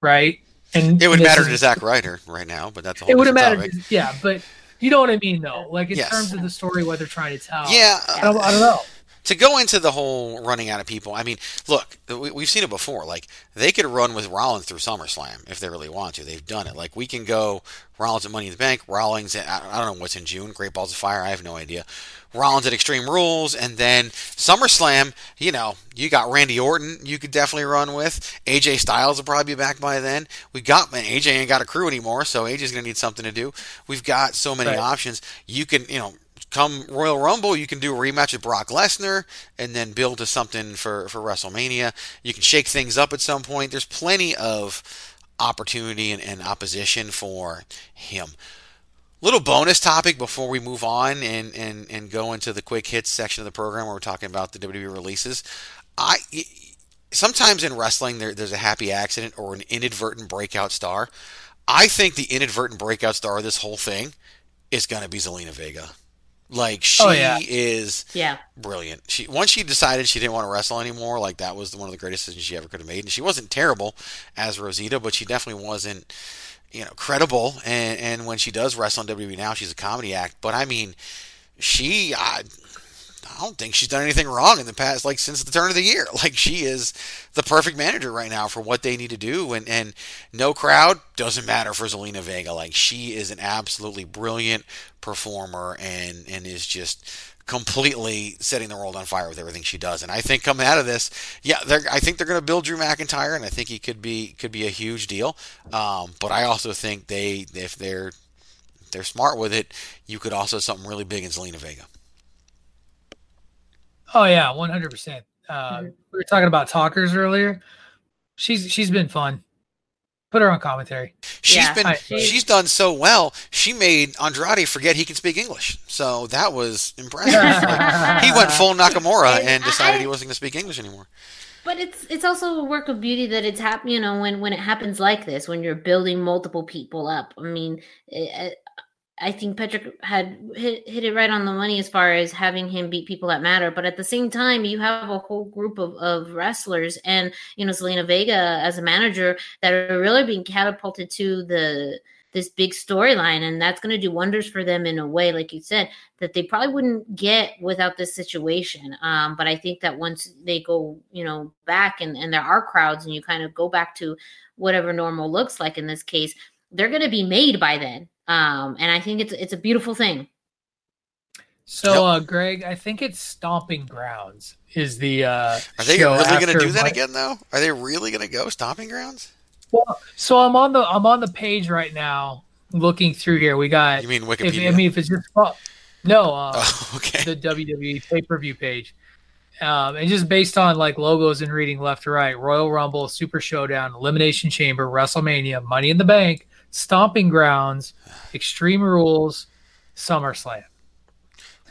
right and it would matter is- to Zack Ryder right now, but that's it would have mattered yeah but you know what i mean though. Like in Yes. terms of the story what they're trying to tell. Yeah, i don't, I don't know to go into the whole running out of people, I mean, look, we, we've seen it before. Like they could run with Rollins through SummerSlam if they really want to. They've done it. Like we can go Rollins at Money in the Bank, Rollins at I don't know what's in June, Great Balls of Fire. I have no idea. Rollins at Extreme Rules, and then SummerSlam. You know, you got Randy Orton. You could definitely run with AJ Styles will probably be back by then. We got man, AJ ain't got a crew anymore, so AJ's gonna need something to do. We've got so many Right. options. You can, you know, come Royal Rumble, you can do a rematch with Brock Lesnar and then build to something for, for WrestleMania. You can shake things up at some point. There's plenty of opportunity and, and opposition for him. Little bonus topic before we move on and, and, and go into the quick hits section of the program where we're talking about the WWE releases. I sometimes in wrestling there, there's a happy accident or an inadvertent breakout star. I think the inadvertent breakout star of this whole thing is going to be Zelina Vega. Like she Oh, yeah. is Yeah. brilliant. She once she decided she didn't want to wrestle anymore, like that was one of the greatest decisions she ever could have made. And she wasn't terrible as Rosita, but she definitely wasn't, you know, credible. And and when she does wrestle on WWE now, she's a comedy act. But I mean, she I, I don't think she's done anything wrong in the past, like since the turn of the year. <laughs> Like she is the perfect manager right now for what they need to do, and and no crowd doesn't matter for Zelina Vega. Like she is an absolutely brilliant performer, and and is just completely setting the world on fire with everything she does. And I think coming out of this, yeah, I think they're going to build Drew McIntyre, and I think he could be could be a huge deal. Um, but I also think they, if they're they're smart with it, you could also something really big in Zelina Vega. Oh yeah, one hundred percent. Uh, Mm-hmm. We were talking about talkers earlier. She's she's been fun. Put her on commentary. She's Yeah, been I- she's done so well. She made Andrade forget he can speak English. So that was impressive. Like, <laughs> he went full Nakamura and decided he wasn't going to speak English anymore. But it's it's also a work of beauty that it's hap- you know when when it happens like this when you're building multiple people up. I mean, eh, I think Patrick had hit, hit it right on the money as far as having him beat people that matter. But at the same time, you have a whole group of, of wrestlers and you know Zelina Vega as a manager that are really being catapulted to the this big storyline and that's going to do wonders for them in a way like you said that they probably wouldn't get without this situation um, but i think that once they go you know back and, and there are crowds and you kind of go back to whatever normal looks like in this case they're going to be made by then um, and i think it's it's a beautiful thing So, uh, Greg, I think it's Stomping Grounds is the. Uh, Are they show really going to do that Mon- again though? Are they really going to go stomping grounds? Well, so I'm on the I'm on the page right now, looking through here. We got. You mean If, Wikipedia? I mean, if it's just well, no, uh, <laughs> Oh, okay. the WWE pay per view page, um, and just based on like logos and reading left to right, Royal Rumble, Super Showdown, Elimination Chamber, WrestleMania, Money in the Bank, Stomping Grounds, Extreme Rules, SummerSlam.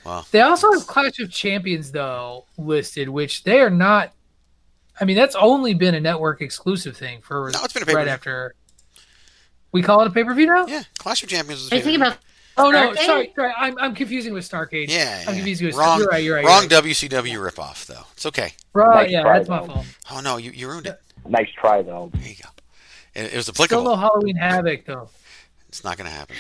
Wow. They also have Clash of Champions though listed, which they are not. I mean, that's only been a network exclusive thing for No, it's been a right pay-per-view. after. We call it a pay per view now. Yeah, Clash of Champions. Was are you thinking about Oh no, Starrcade? sorry, sorry. I'm, I'm confusing with Starrcade. Yeah, I'm confusing with wrong. You're right. You're right. wrong You're right. WCW ripoff though. It's okay. Right, Nice yeah, try, that's my fault. Oh no, you, you ruined it. Nice try, though. There you go. It, it was Still applicable. no Halloween Havoc though. It's not going to happen.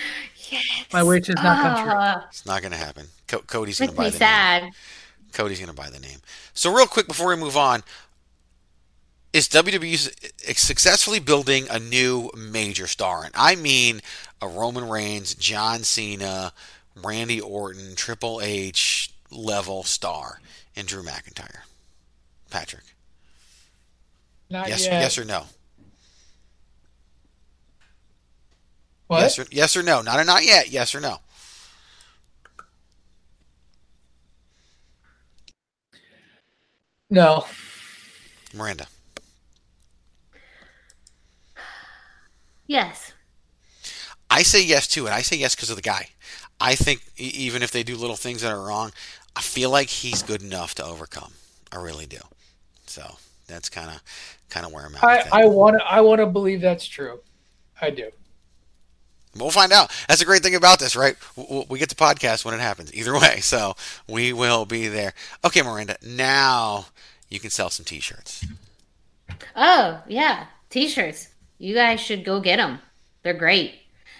Yes. My wish has not come true. Ah, It's not going to happen. Co- Cody's going makes to buy me the name. sad Cody's going to buy the name. So real quick before we move on, is WWE successfully building a new major star? And I mean a Roman Reigns, John Cena, Randy Orton, Triple H level star in Drew McIntyre. Patrick, Not yes, yet. yes or no? What? Yes or, yes or no? Not a not yet. Yes or no? No. Miranda. yes I say yes too, and I say yes because of the guy. I think e- even if they do little things that are wrong, I feel like he's good enough to overcome. I really do. So that's kind of kind of where I'm at. I. I want to I want to believe that's true. I do. We'll find out. That's the great thing about this, right? W- w- We get the podcast when it happens. Either way, <laughs> so we will be there. Okay, Miranda. Now you can sell some T-shirts. oh yeah t-shirts you guys should go get them they're great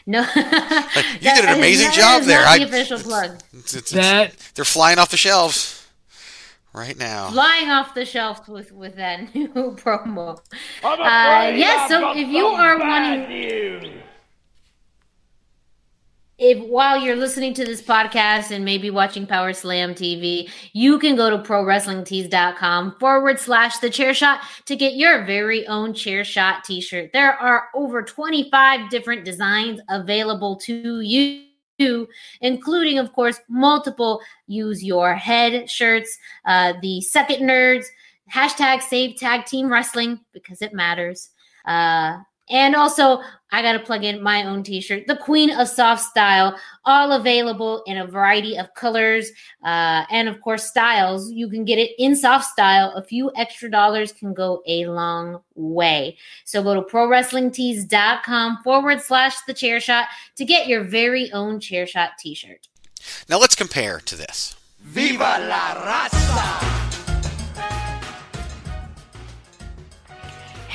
no <laughs> you did an amazing job there. not I- the official plug It's- it's- it's- That they're flying off the shelves right now. flying off the shelves with with that <laughs> new promo. Uh, yeah, so if you are wanting, if while you're listening to this podcast and maybe watching Power Slam TV, you can go to prowrestlingtees.com forward slash the chair shot to get your very own chair shot t shirt. There are over 25 different designs available to you including, of course, multiple use your head shirts, uh, the second nerds, hashtag save tag team wrestling because it matters. Uh, and also, I got to plug in my own t shirt, the Queen of Soft Style, all available in a variety of colors uh, and, of course, styles. You can get it in soft style. A few extra dollars can go a long way. So go to prowrestlingtees.com forward slash the chair shot to get your very own chair shot t shirt. Now let's compare to this. Viva la raza!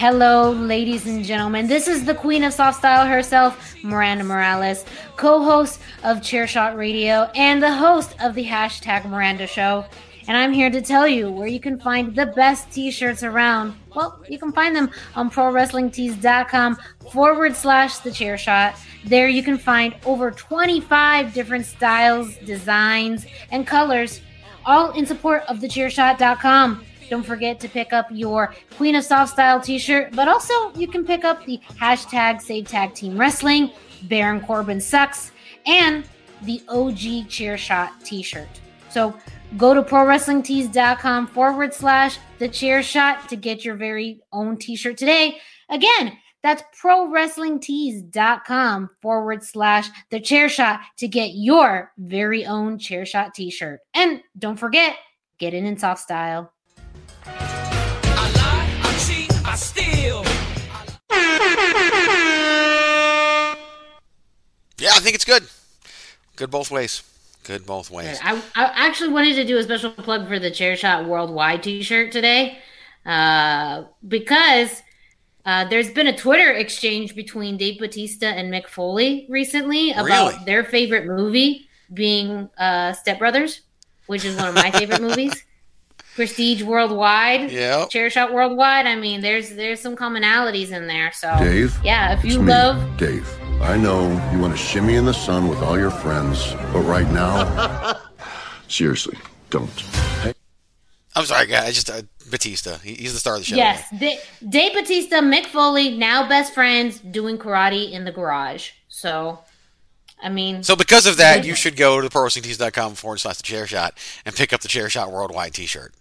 Hello, ladies and gentlemen. This is the queen of soft style herself, Miranda Morales, co host of Chairshot Radio and the host of the hashtag Miranda Show. And I'm here to tell you where you can find the best t shirts around. Well, you can find them on prowrestlingtees.com forward slash the chair shot. There you can find over 25 different styles, designs, and colors all in support of the thechairshot.com. Don't forget to pick up your Queen of Soft Style t shirt, but also you can pick up the hashtag Save Tag Team Wrestling, Baron Corbin Sucks, and the OG Chair Shot t shirt. So go to prowrestlingtees.com forward slash the chair shot to get your very own t shirt today. Again, that's prowrestlingtees.com forward slash the chair shot to get your very own chair shot t shirt. And don't forget, get it in soft style. I think it's good. Good both ways. Good both ways. I, I actually wanted to do a special plug for the Chair Shot Worldwide T-shirt today, uh, because uh, there's been a Twitter exchange between Dave Batista and Mick Foley recently about Really? their favorite movie being uh, Step Brothers, which is one of my favorite movies. <laughs> Prestige Worldwide, Yep. Chair Shot Worldwide. I mean, there's there's some commonalities in there. So Dave? yeah, if It's you me, love Dave. I know you want to shimmy in the sun with all your friends, but right now, <laughs> seriously, don't. Hey, I'm sorry, guys. I just uh, Batista. He, he's the star of the show. Yes, Da- Dave Batista, Mick Foley, now best friends, doing karate in the garage. So, I mean, So because of that, you should go to prowrestlingtees.com forward slash the chair shot and pick up the chair shot worldwide t-shirt.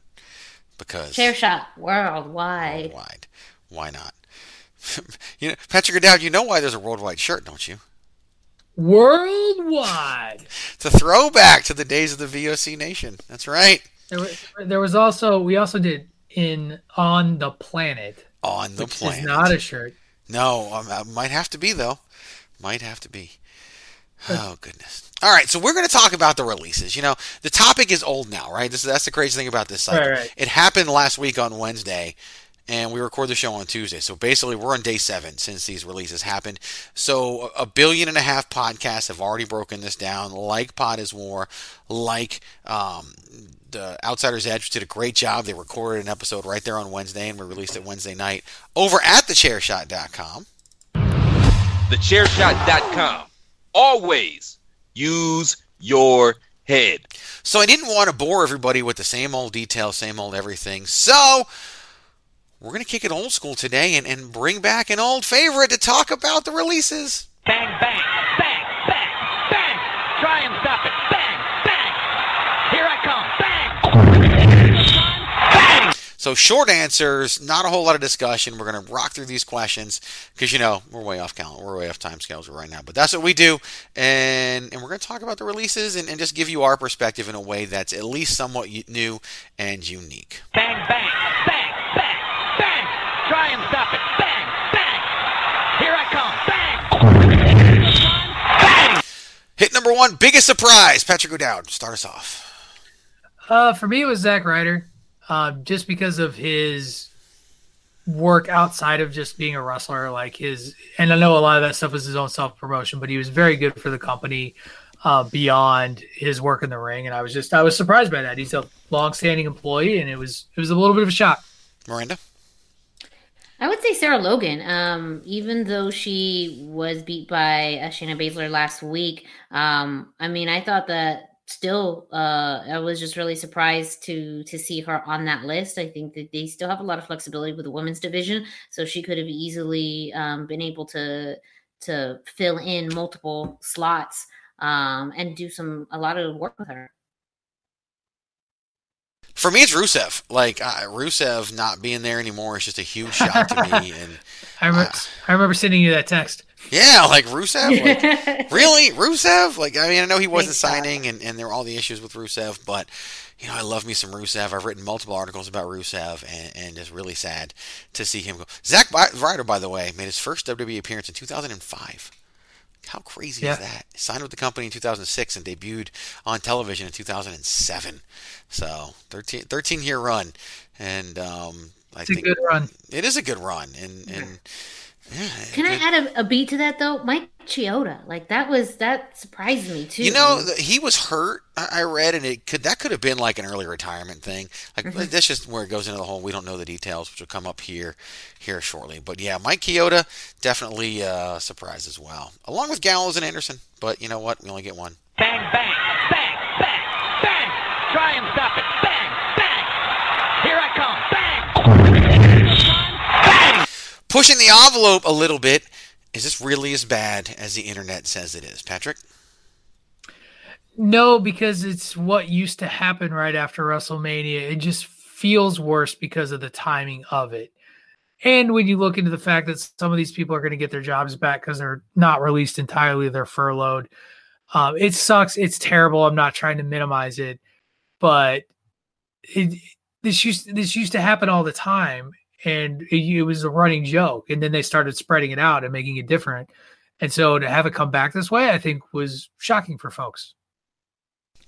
Because chair shot worldwide. worldwide. Why not? <laughs> you know, Patrick O'Dowd, you know why there's a worldwide shirt, don't you? Worldwide. It's a throwback to the days of the VOC Nation. That's right. There, was- there was also we also did in on the planet. On the planet. is not a shirt. No, um, uh, might have to be though. Might have to be. Oh goodness. All right, so we're going to talk about the releases. You know, the topic is old now, right? This that's the crazy thing about this cycle. Right, right. It happened last week on Wednesday, and we record the show on Tuesday. So basically, we're on day seven since these releases happened. So a billion and a half podcasts have already broken this down, like Pod is War, like um, the Outsiders Edge did a great job. They recorded an episode right there on Wednesday, and we released it Wednesday night over at thechairshot.com. TheChairShot.com. Always use your head. So I didn't want to bore everybody with the same old details, same old everything. So we're going to kick it old school today and, and bring back an old favorite to talk about the releases. Bang, bang, bang, bang, bang. Try and stop it. Bang, bang. Here I come. Bang. So short answers, not a whole lot of discussion. We're going to rock through these questions because you know we're way off calendar, we're way off time scales right now. But that's what we do, and and we're going to talk about the releases and, and just give you our perspective in a way that's at least somewhat new and unique. Bang, bang, bang, bang, bang. Try and stop it. Bang, bang. Here I come. Bang. Hit number one, biggest surprise. Patrick O'Dowd, start us off. Uh, for me, it was Zack Ryder, uh, just because of his work outside of just being a wrestler. Like his, and I know a lot of that stuff was his own self promotion, but he was very good for the company uh, beyond his work in the ring. And I was just, I was surprised by that. He's a long-standing employee, and it was, it was a little bit of a shock. Miranda. I would say Sarah Logan. Um, even though she was beat by uh, Shayna Baszler last week, um, I mean, I thought that still, uh, I was just really surprised to to see her on that list. I think that they still have a lot of flexibility with the women's division, so she could have easily um, been able to to fill in multiple slots um, and do some a lot of work with her. For me, it's Rusev. Like uh, Rusev not being there anymore is just a huge shock to me. <laughs> And I remember, I remember sending you that text. yeah, like Rusev, like, <laughs> really Rusev. Like I mean, I know he wasn't signing, and, and there were all the issues with Rusev, but you know, I love me some Rusev. I've written multiple articles about Rusev, and, and it's really sad to see him go. Zack Bi- Ryder, by the way, made his first WWE appearance in 2005. How crazy Yeah. is that? Signed with the company in 2006 and debuted on television in 2007. So 13, 13 year run, and um, I It's a think good run. It is a good run, and and yeah, Can I add a, a beat to that though? Mike Chioda, like that was that surprised me too. You know, he was hurt. I I read, and it could that could have been like an early retirement thing. Like Mhm. that's just where it goes into the whole. We don't know the details, which will come up here here shortly. But yeah, Mike Chioda definitely uh, a surprise as well, along with Gallows and Anderson. But you know what? We only get one. Bang, bang, bang, bang, bang. Try and stop it. Pushing the envelope a little bit. Is this really as bad as the internet says it is, Patrick? No, because it's what used to happen right after WrestleMania. It just feels worse because of the timing of it. And when you look into the fact that some of these people are going to get their jobs back because they're not released entirely, they're furloughed. Um, it sucks. It's terrible. I'm not trying to minimize it, but it, this used this used to happen all the time, and it, it was a running joke. And then they started spreading it out and making it different. And so to have it come back this way, I think was shocking for folks.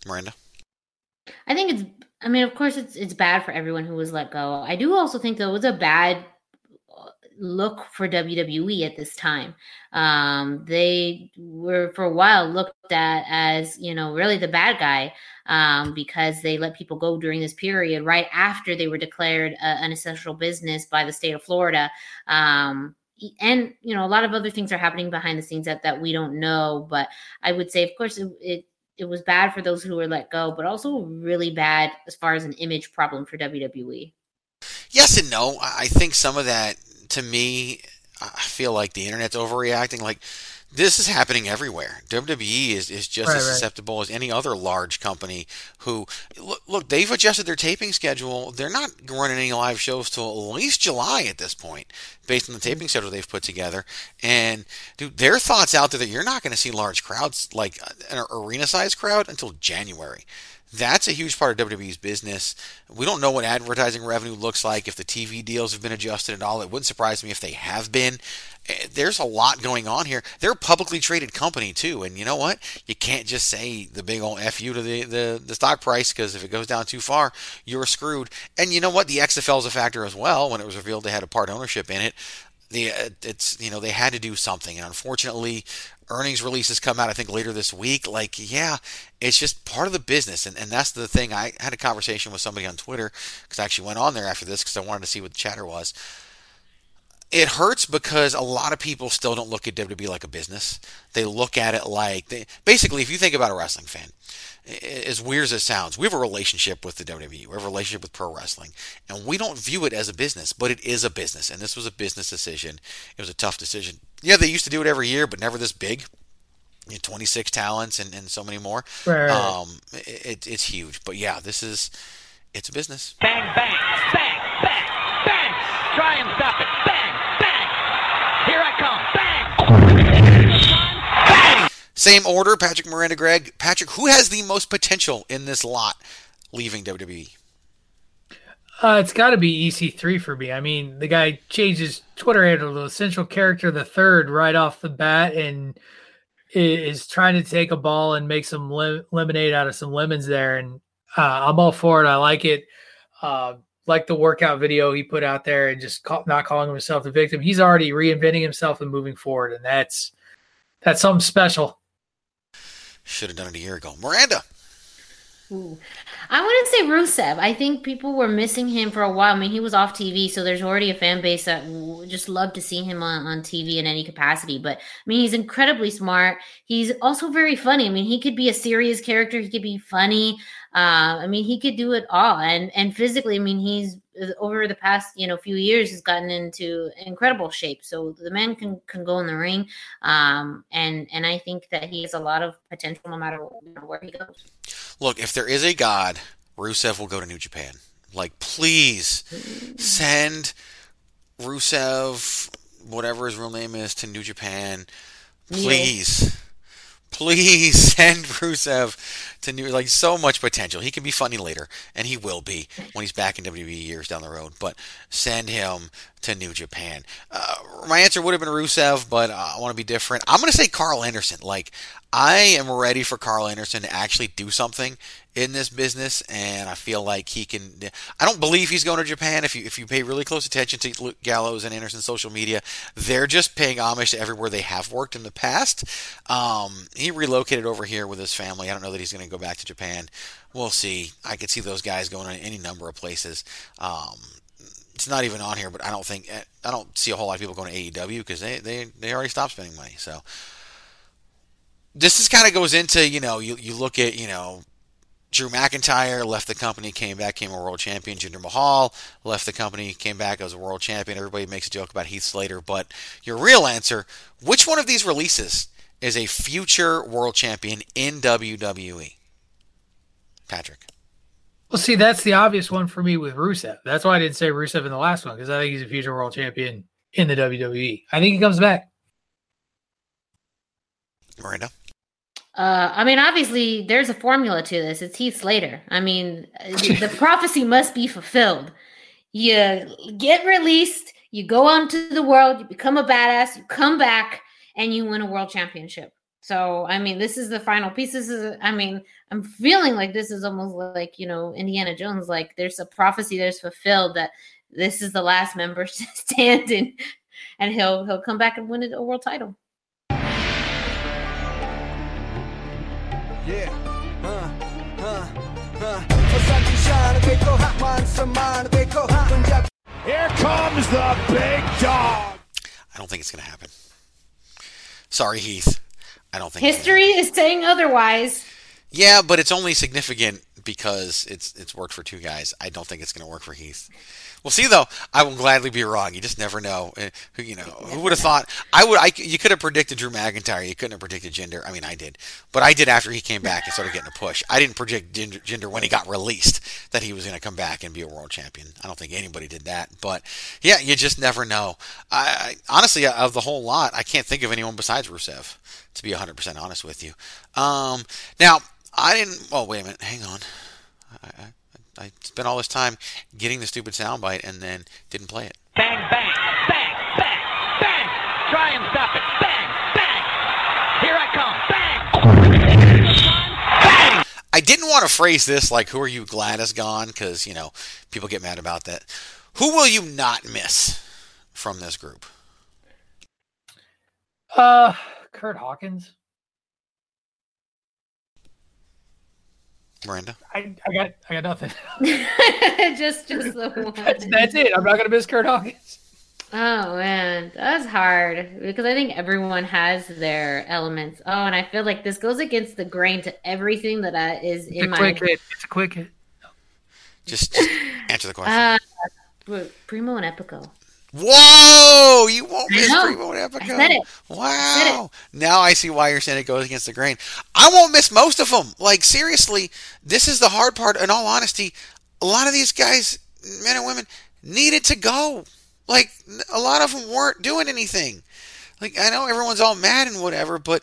Miranda? I think it's. I mean, of course, it's it's bad for everyone who was let go. I do also think though it was a bad look for WWE at this time. Um, they were for a while looked at as you know really the bad guy um, because they let people go during this period right after they were declared a, an essential business by the state of Florida. Um, and you know a lot of other things are happening behind the scenes that that we don't know. But I would say, of course, it, it it was bad for those who were let go, but also really bad as far as an image problem for. WWE. Yes and no. I think some of that, to me, I feel like the internet's overreacting. Like, this is happening everywhere. WWE is, is just Right, as right. susceptible as any other large company who, look, look, they've adjusted their taping schedule. They're not running any live shows till at least July at this point, based on the taping mm-hmm. schedule they've put together. And, dude, their thoughts out there that you're not going to see large crowds, like an arena sized crowd, until January. That's a huge part of WWE's business. We don't know what advertising revenue looks like, if the TV deals have been adjusted at all. It wouldn't surprise me if they have been. Eh, There's a lot going on here. They're a publicly traded company, too. And you know what? You can't just say the big old FU to the, the, the stock price because if it goes down too far, you're screwed. And you know what? The XFL is a factor as well. When it was revealed they had a part ownership in it, the uh, it's you know they had to do something. And unfortunately earnings releases come out i think later this week. Like yeah it's just part of the business. And, and that's the thing. I had a conversation with somebody on twitter because i actually went on there after this because i wanted to see what the chatter was. It hurts because a lot of people still don't look at WWE like a business. They look at it like they basically if you think about a wrestling fan, as weird as it sounds, we have a relationship with the WWE. We have a relationship with pro wrestling, and we don't view it as a business, but it is a business, and this was a business decision. It was a tough decision. Yeah, they used to do it every year, but never this big. You know, 26 talents and, and so many more. Right, right. Um, it, it's huge, but yeah, this is it's a business. Bang, bang, bang, bang, bang. Try and stop it. Same order, Patrick Miranda, Greg. Patrick, who has the most potential in this lot leaving? WWE? Uh, it's got to be EC3 for me. I mean, the guy changes Twitter handle to Essential Character the Third right off the bat, and is trying to take a ball and make some lim- lemonade out of some lemons there. And uh, I'm all for it. I like it. Uh, like the workout video he put out there, and just call, not calling himself the victim. He's already reinventing himself and moving forward, and that's that's something special. Should have done it a year ago. Miranda. Ooh. I wouldn't say Rusev. I think people were missing him for a while. I mean, he was off TV, so there's already a fan base that just love to see him on, on TV in any capacity. But I mean, he's incredibly smart. He's also very funny. I mean, he could be a serious character. He could be funny. Uh, I mean, he could do it all. And and physically, I mean, he's over the past you know few years has gotten into incredible shape. So the man can can go in the ring. Um, and and I think that he has a lot of potential no matter where he goes. Look, if there is a God, Rusev will go to New Japan. Like, please send Rusev, whatever his real name is, to New Japan. Please. Please <laughs> send Rusev to New like so much potential. He can be funny later, and he will be when he's back in WWE years down the road. But send him to New Japan. Uh, my answer would have been Rusev, but uh, I want to be different. I'm going to say Karl Anderson. Like I am ready for Karl Anderson to actually do something in this business, and I feel like he can. I don't believe he's going to Japan. If you if you pay really close attention to Luke Gallows and Anderson's social media, they're just paying homage to everywhere they have worked in the past. Um, he relocated over here with his family. I don't know that he's going to go back to Japan. We'll see. I could see those guys going to any number of places. Um, it's not even on here, but I don't think I don't see a whole lot of people going to AEW because they, they they already stopped spending money. So this is kind of goes into you know you you look at you know Drew McIntyre left the company, came back, came a world champion. Jinder Mahal left the company, came back as a world champion. Everybody makes a joke about Heath Slater, but your real answer: which one of these releases is a future world champion in WWE? Patrick. Well, see, that's the obvious one for me with Rusev. That's why I didn't say Rusev in the last one because I think he's a future world champion in the WWE. I think he comes back. Miranda. Uh, I mean, obviously, there's a formula to this. It's Heath Slater. I mean, the, <laughs> prophecy must be fulfilled. You get released, you go on to the world, you become a badass, you come back, and you win a world championship. So, I mean, this is the final piece. This is, I mean, I'm feeling like this is almost like, you know, Indiana Jones. Like there's a prophecy that's fulfilled that this is the last member <laughs> standing, and he'll he'll come back and win a world title. They go hot Punjab. Here comes the big dog. I don't think it's going to happen. Sorry, Heath. I don't think. History is saying otherwise. Yeah, but it's only significant because it's it's worked for two guys. I don't think it's going to work for Heath. We'll see though. I will gladly be wrong. You just never know. Uh, Who you know? Who would have thought? I would. I you could have predicted Drew McIntyre. You couldn't have predicted Jinder. I mean, I did, but I did after he came back and started getting a push. I didn't predict Jinder when he got released that he was going to come back and be a world champion. I don't think anybody did that. But yeah, you just never know. I, I honestly, of the whole lot, I can't think of anyone besides Rusev. To be 100% honest with you. Um, now, I didn't. Oh, wait a minute. Hang on. I, I, I spent all this time getting the stupid soundbite and then didn't play it. Bang, bang, bang, bang, bang. Try and stop it. Bang, bang. Here I come. Bang. Bang. I didn't want to phrase this like, "Who are you glad is gone?" Because you know people get mad about that. Who will you not miss from this group? Uh, Kurt Hawkins. Miranda. I, I got I got nothing. <laughs> <laughs> just just the one. That's, that's it. I'm not gonna miss Kurt Hawkins. Oh man, that's hard because I think everyone has their elements. Oh, and I feel like this goes against the grain to everything that I, is It's in a my. quick hit. It's a quick hit. Just, just <laughs> answer the question. Uh, Primo and Epico. Whoa! You won't miss know. Primo and Epico. I said it. Wow. Now I see why you're saying it goes against the grain. I won't miss most of them. Like seriously, this is the hard part. In all honesty, a lot of these guys, men and women, needed to go. Like a lot of them weren't doing anything. Like I know everyone's all mad and whatever, but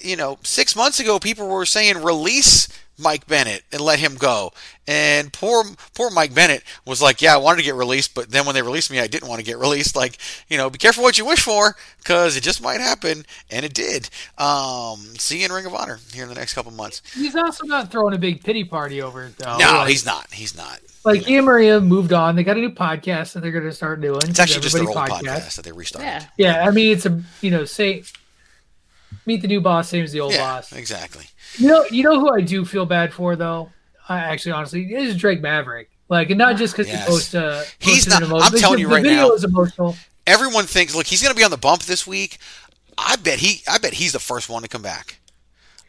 you know, six months ago people were saying release Mike Bennett and let him go. And poor poor Mike Bennett was like, "Yeah, I wanted to get released, but then when they released me, I didn't want to get <laughs> released." Like, you know, be careful what you wish for, because it just might happen, and it did. Um, see you in Ring of Honor here in the next couple months. He's also not throwing a big pity party over it though. no, Like- he's not. He's not. Like he and Maria moved on. They got a new podcast that they're going to start doing. It's actually just their Everybody old podcast that they restarted. Yeah. Yeah, I mean it's a you know say meet the new boss, same as the old Yeah, boss. exactly. You know, you know who I do feel bad for though. I actually, honestly, is Drake Maverick. Like, and not just because Yes. he posts. Uh, He's posted not- an emo- I'm telling you right video now. is emotional. Everyone thinks, look, he's going to be on the bump this week. I bet he. I bet he's the first one to come back.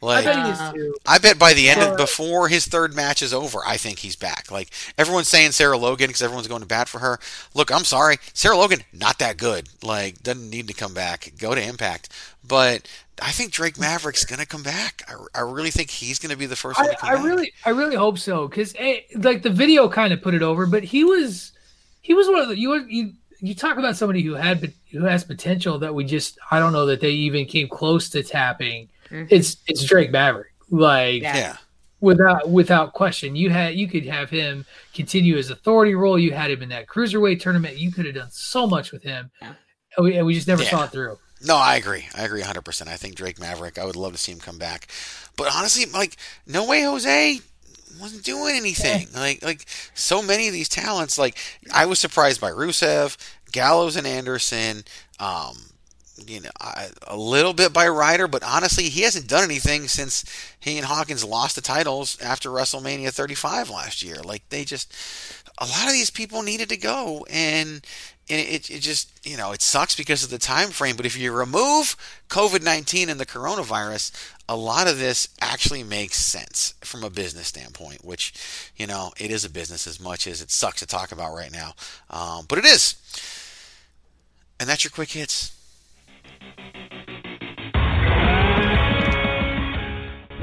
I Like, bet he too. I bet by the end of before his third match is over, I think he's back. Like everyone's saying Sarah Logan because everyone's going to bat for her. Look, I'm sorry, Sarah Logan not that good. Like doesn't need to come back. Go to Impact. But I think Drake Maverick's gonna come back. I, I really think he's gonna be the first one I, to come I back. really, I really hope so because eh, like the video kind of put it over, but he was, he was one of the you you you talk about somebody who had who has potential that we just I don't know that they even came close to tapping. It's it's Drake Maverick like yeah. without without question. You had you could have him continue his authority role. You had him in that cruiserweight tournament. You could have done so much with him, and, we, and we just never Yeah. saw it through. No, I agree. I agree 100%. I think Drake Maverick, I would love to see him come back. But honestly, like, no way Jose wasn't doing anything. Like, like so many of these talents, like, I was surprised by Rusev, Gallows and Anderson, um, you know, a little bit by Ryder, but honestly, he hasn't done anything since he and Hawkins lost the titles after WrestleMania 35 last year. Like they just, a lot of these people needed to go, and it, it just, you know, it sucks because of the time frame. But if you remove COVID 19 and the coronavirus, a lot of this actually makes sense from a business standpoint, which, you know, it is a business as much as it sucks to talk about right now. Um, but it is. And that's your quick hits.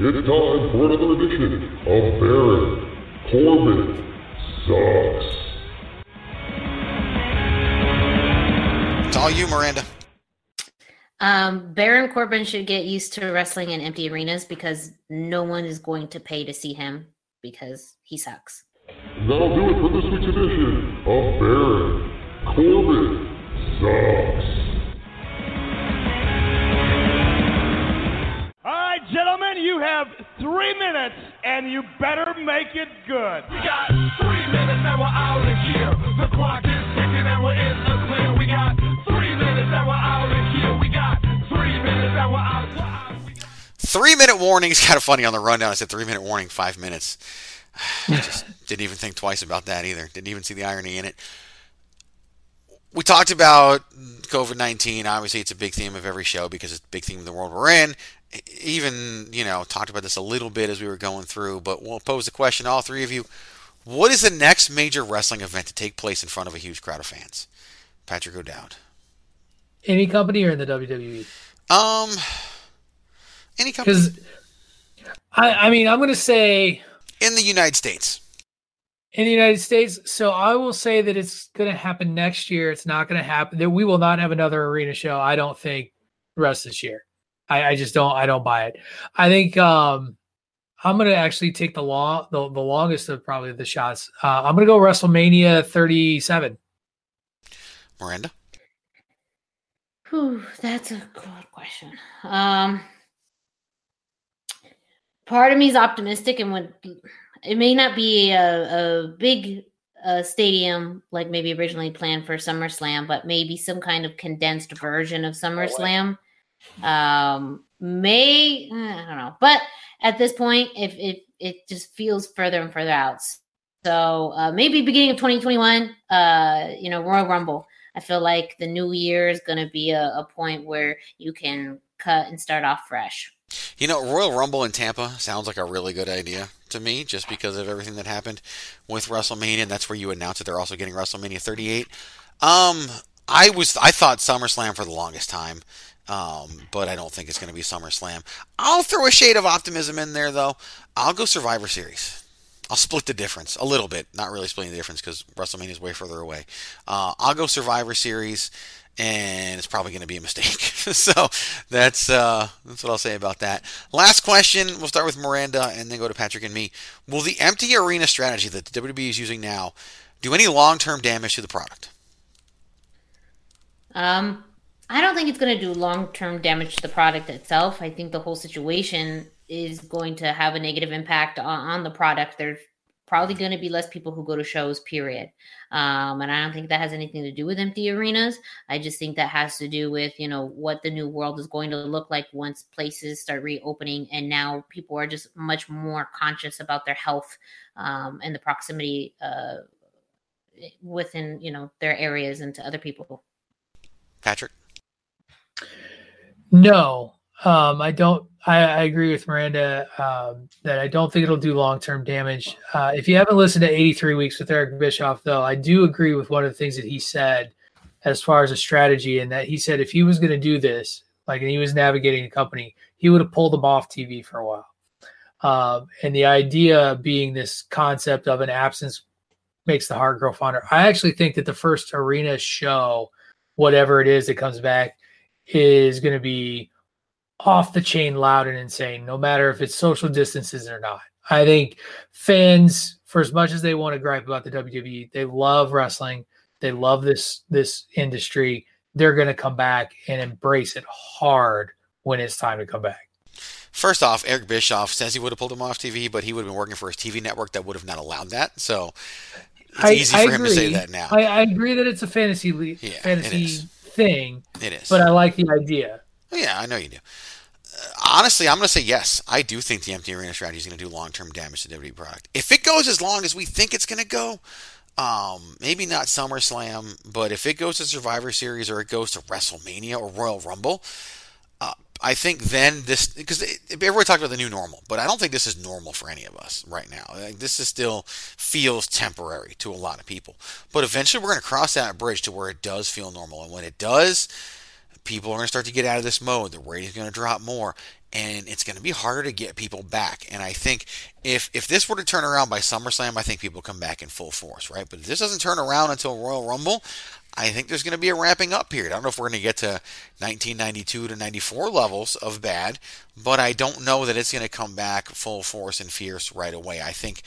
It's time for another edition of Baron Corbin Sucks. It's all you, Miranda. Um, Baron Corbin should get used to wrestling in empty arenas because no one is going to pay to see him because he sucks. And that'll do it for this week's edition of Baron Corbin Sucks. You have three minutes, and you better make it good. We got three minutes and we're out of here. The clock is ticking and we're in the clear. We got three minutes and we're out of here. We got three minutes and we're out. Three minute warning is <laughs> kind of funny on the rundown. I said three minute warning, five minutes. <sighs> I just didn't even think twice about that either. Didn't even see the irony in it. We talked about COVID 19. Obviously, it's a big theme of every show because it's a big theme of the world we're in. Even, you know, talked about this a little bit as we were going through, but we'll pose the question, all three of you. What is the next major wrestling event to take place in front of a huge crowd of fans? Patrick O'Dowd. Any company or in the WWE? Um, any company. Because I, I mean, I'm going to say in the United States. In the United States, so I will say that it's going to happen next year. It's not going to happen. That we will not have another arena show. I don't think the rest of this year. I, I just don't. I don't buy it. I think um, I'm going to actually take the long, the, the longest of probably the shots. Uh, I'm going to go WrestleMania 37. Miranda. Whew, that's a good question. Um, part of me is optimistic and would it may not be a, a big uh, stadium like maybe originally planned for SummerSlam, but maybe some kind of condensed version of SummerSlam. Um, may I don't know, but at this point, if it it just feels further and further out. So uh, maybe beginning of 2021, uh, you know, Royal Rumble. I feel like the new year is going to be a, a point where you can cut and start off fresh. You know, Royal Rumble in Tampa sounds like a really good idea to me, just because of everything that happened with WrestleMania. And that's where you announced that they're also getting WrestleMania 38. Um, I was I thought SummerSlam for the longest time, um, but I don't think it's going to be SummerSlam. I'll throw a shade of optimism in there, though. I'll go Survivor Series. I'll split the difference a little bit, not really splitting the difference because WrestleMania is way further away. Uh, I'll go Survivor Series, and it's probably going to be a mistake. <laughs> so that's uh, that's what I'll say about that. Last question. We'll start with Miranda and then go to Patrick and me. Will the empty arena strategy that the WWE is using now do any long-term damage to the product? Um, I don't think it's going to do long term damage to the product itself. I think the whole situation is going to have a negative impact on, on the product. There's probably going to be less people who go to shows, period. Um, and I don't think that has anything to do with empty arenas. I just think that has to do with, you know, what the new world is going to look like once places start reopening. And now people are just much more conscious about their health um, and the proximity uh, within, you know, their areas and to other people. Patrick? No, um, I don't. I, I agree with Miranda um, that I don't think it'll do long term damage. Uh, if you haven't listened to 83 Weeks with Eric Bischoff, though, I do agree with one of the things that he said as far as a strategy, and that he said if he was going to do this, like and he was navigating a company, he would have pulled them off TV for a while. Um, and the idea being this concept of an absence makes the heart grow fonder. I actually think that the first arena show, whatever it is that comes back, is going to be off the chain loud and insane, no matter if it's social distances or not. I think fans, for as much as they want to gripe about the WWE, they love wrestling. They love this this industry. They're going to come back and embrace it hard when it's time to come back. First off, Eric Bischoff says he would have pulled him off TV, but he would have been working for his TV network that would have not allowed that. So it's I, easy I for him agree. to say that now. I, I agree that it's a fantasy le- Yeah, fantasy. Thing. It is. But I like the idea. Yeah, I know you do. Uh, honestly, I'm going to say yes. I do think the empty arena strategy is going to do long term damage to WWE product. If it goes as long as we think it's going to go, um, maybe not SummerSlam, but if it goes to Survivor Series or it goes to WrestleMania or Royal Rumble, I think then this because everybody talked about the new normal, but I don't think this is normal for any of us right now. Like, this is still feels temporary to a lot of people, but eventually we're going to cross that bridge to where it does feel normal, and when it does, people are going to start to get out of this mode. The rating's going to drop more, and it's going to be harder to get people back. And I think if if this were to turn around by SummerSlam, I think people come back in full force, right? But if this doesn't turn around until Royal Rumble, I think there's going to be a ramping up period. I don't know if we're going to get to 1992 to 94 levels of bad, but I don't know that it's going to come back full force and fierce right away. I think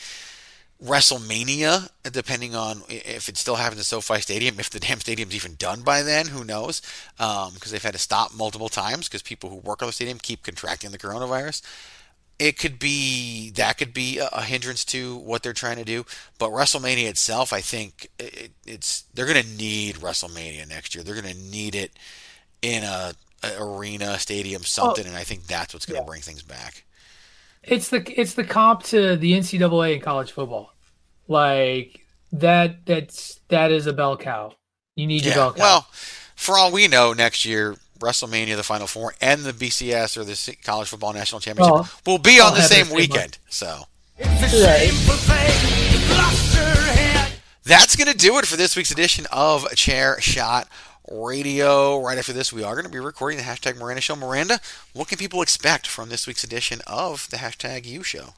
WrestleMania, depending on if it still happens at SoFi Stadium, if the damn stadium's even done by then, who knows? Because um, they've had to stop multiple times because people who work on the stadium keep contracting the coronavirus. It could be that could be a, hindrance to what they're trying to do, but WrestleMania itself, I think it, it's they're going to need WrestleMania next year. They're going to need it in a, a arena, stadium, oh. something, Oh, and I think that's what's going to bring things back. It's the it's the comp to the NCAA in college football. Like that that's that is a bell cow. You need your bell cow. Well, for all we know, next year WrestleMania, the Final Four, and the BCS or the College Football National Championship Well, will be on the same the same weekend. So Right. that's going to do it for this week's edition of Chair Shot Radio. Right after this, we are going to be recording the hashtag Miranda Show. Miranda, what can people expect from this week's edition of the hashtag You Show?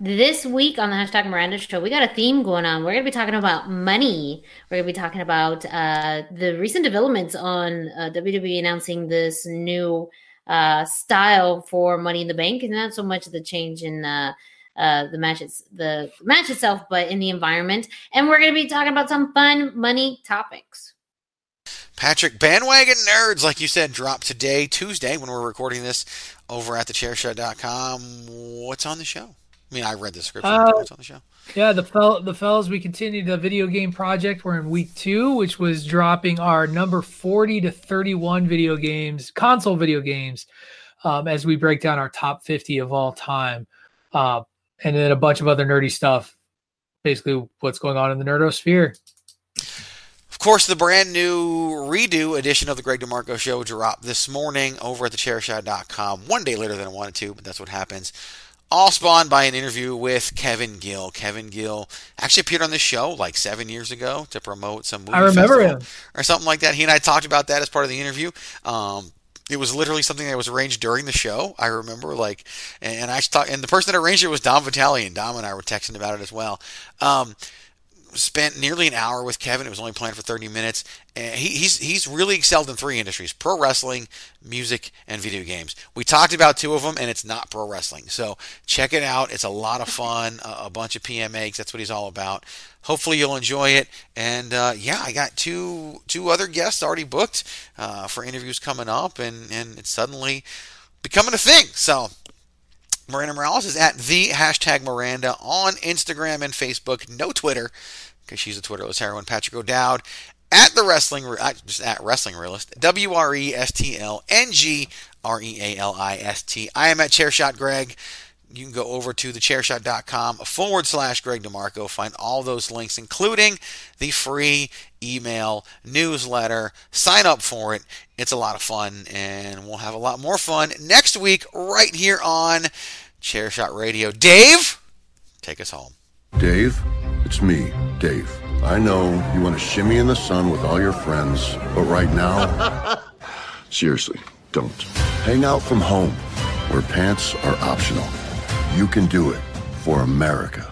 This week on the hashtag Miranda Show, we got a theme going on. We're going to be talking about money. We're going to be talking about uh, the recent developments on uh, WWE announcing this new uh, style for Money in the Bank, and not so much the change in uh, uh, the match, it's, the match itself, but in the environment. And we're going to be talking about some fun money topics. Patrick, bandwagon nerds, like you said, drop today, Tuesday, when we're recording this over at thechairshot.com. What's on the show? I mean, I read the description. Uh, on the show? Yeah, the fel- the fellas, we continued the video game project. We're in week two, which was dropping our number forty to thirty-one video games, console video games, um, as we break down our top fifty of all time, uh, and then a bunch of other nerdy stuff. Basically, what's going on in the nerdosphere. Of course, the brand new redo edition of the Greg DeMarco Show dropped this morning over at thechairshot.com. One day later than I wanted to, but that's what happens. All spawned by an interview with Kevin Gill. Kevin Gill actually appeared on this show like seven years ago to promote some movie I remember him. or something like that. He and I talked about that as part of the interview. Um, it was literally something that was arranged during the show. I remember, like, and I talked, and the person that arranged it was Dom Vitale, and Dom and I were texting about it as well. Um, spent nearly an hour with Kevin. It was only planned for 30 minutes. And he, he's he's really excelled in three industries: pro wrestling, music, and video games. We talked about two of them, and it's not pro wrestling. So check it out. It's a lot of fun. A, bunch of PMAs. That's what he's all about. Hopefully you'll enjoy it. And uh, yeah, I got two two other guests already booked uh, for interviews coming up, and and it's suddenly becoming a thing. So Miranda Morales is at the hashtag Miranda on Instagram and Facebook. No Twitter, because she's a Twitterless heroine. Patrick O'Dowd at the wrestling, uh, just at wrestling realist. W R E S T L N G R E A L I S T. I am at Chairshot Greg. You can go over to thechairshot.com forward slash Greg DeMarco. Find all those links, including the free email newsletter. Sign up for it. It's a lot of fun, and we'll have a lot more fun next week right here on Chairshot Radio. Dave, take us home. Dave, it's me, Dave. I know you want to shimmy in the sun with all your friends, but right now, <laughs> seriously, don't. Hang out from home, where pants are optional. You can do it for America.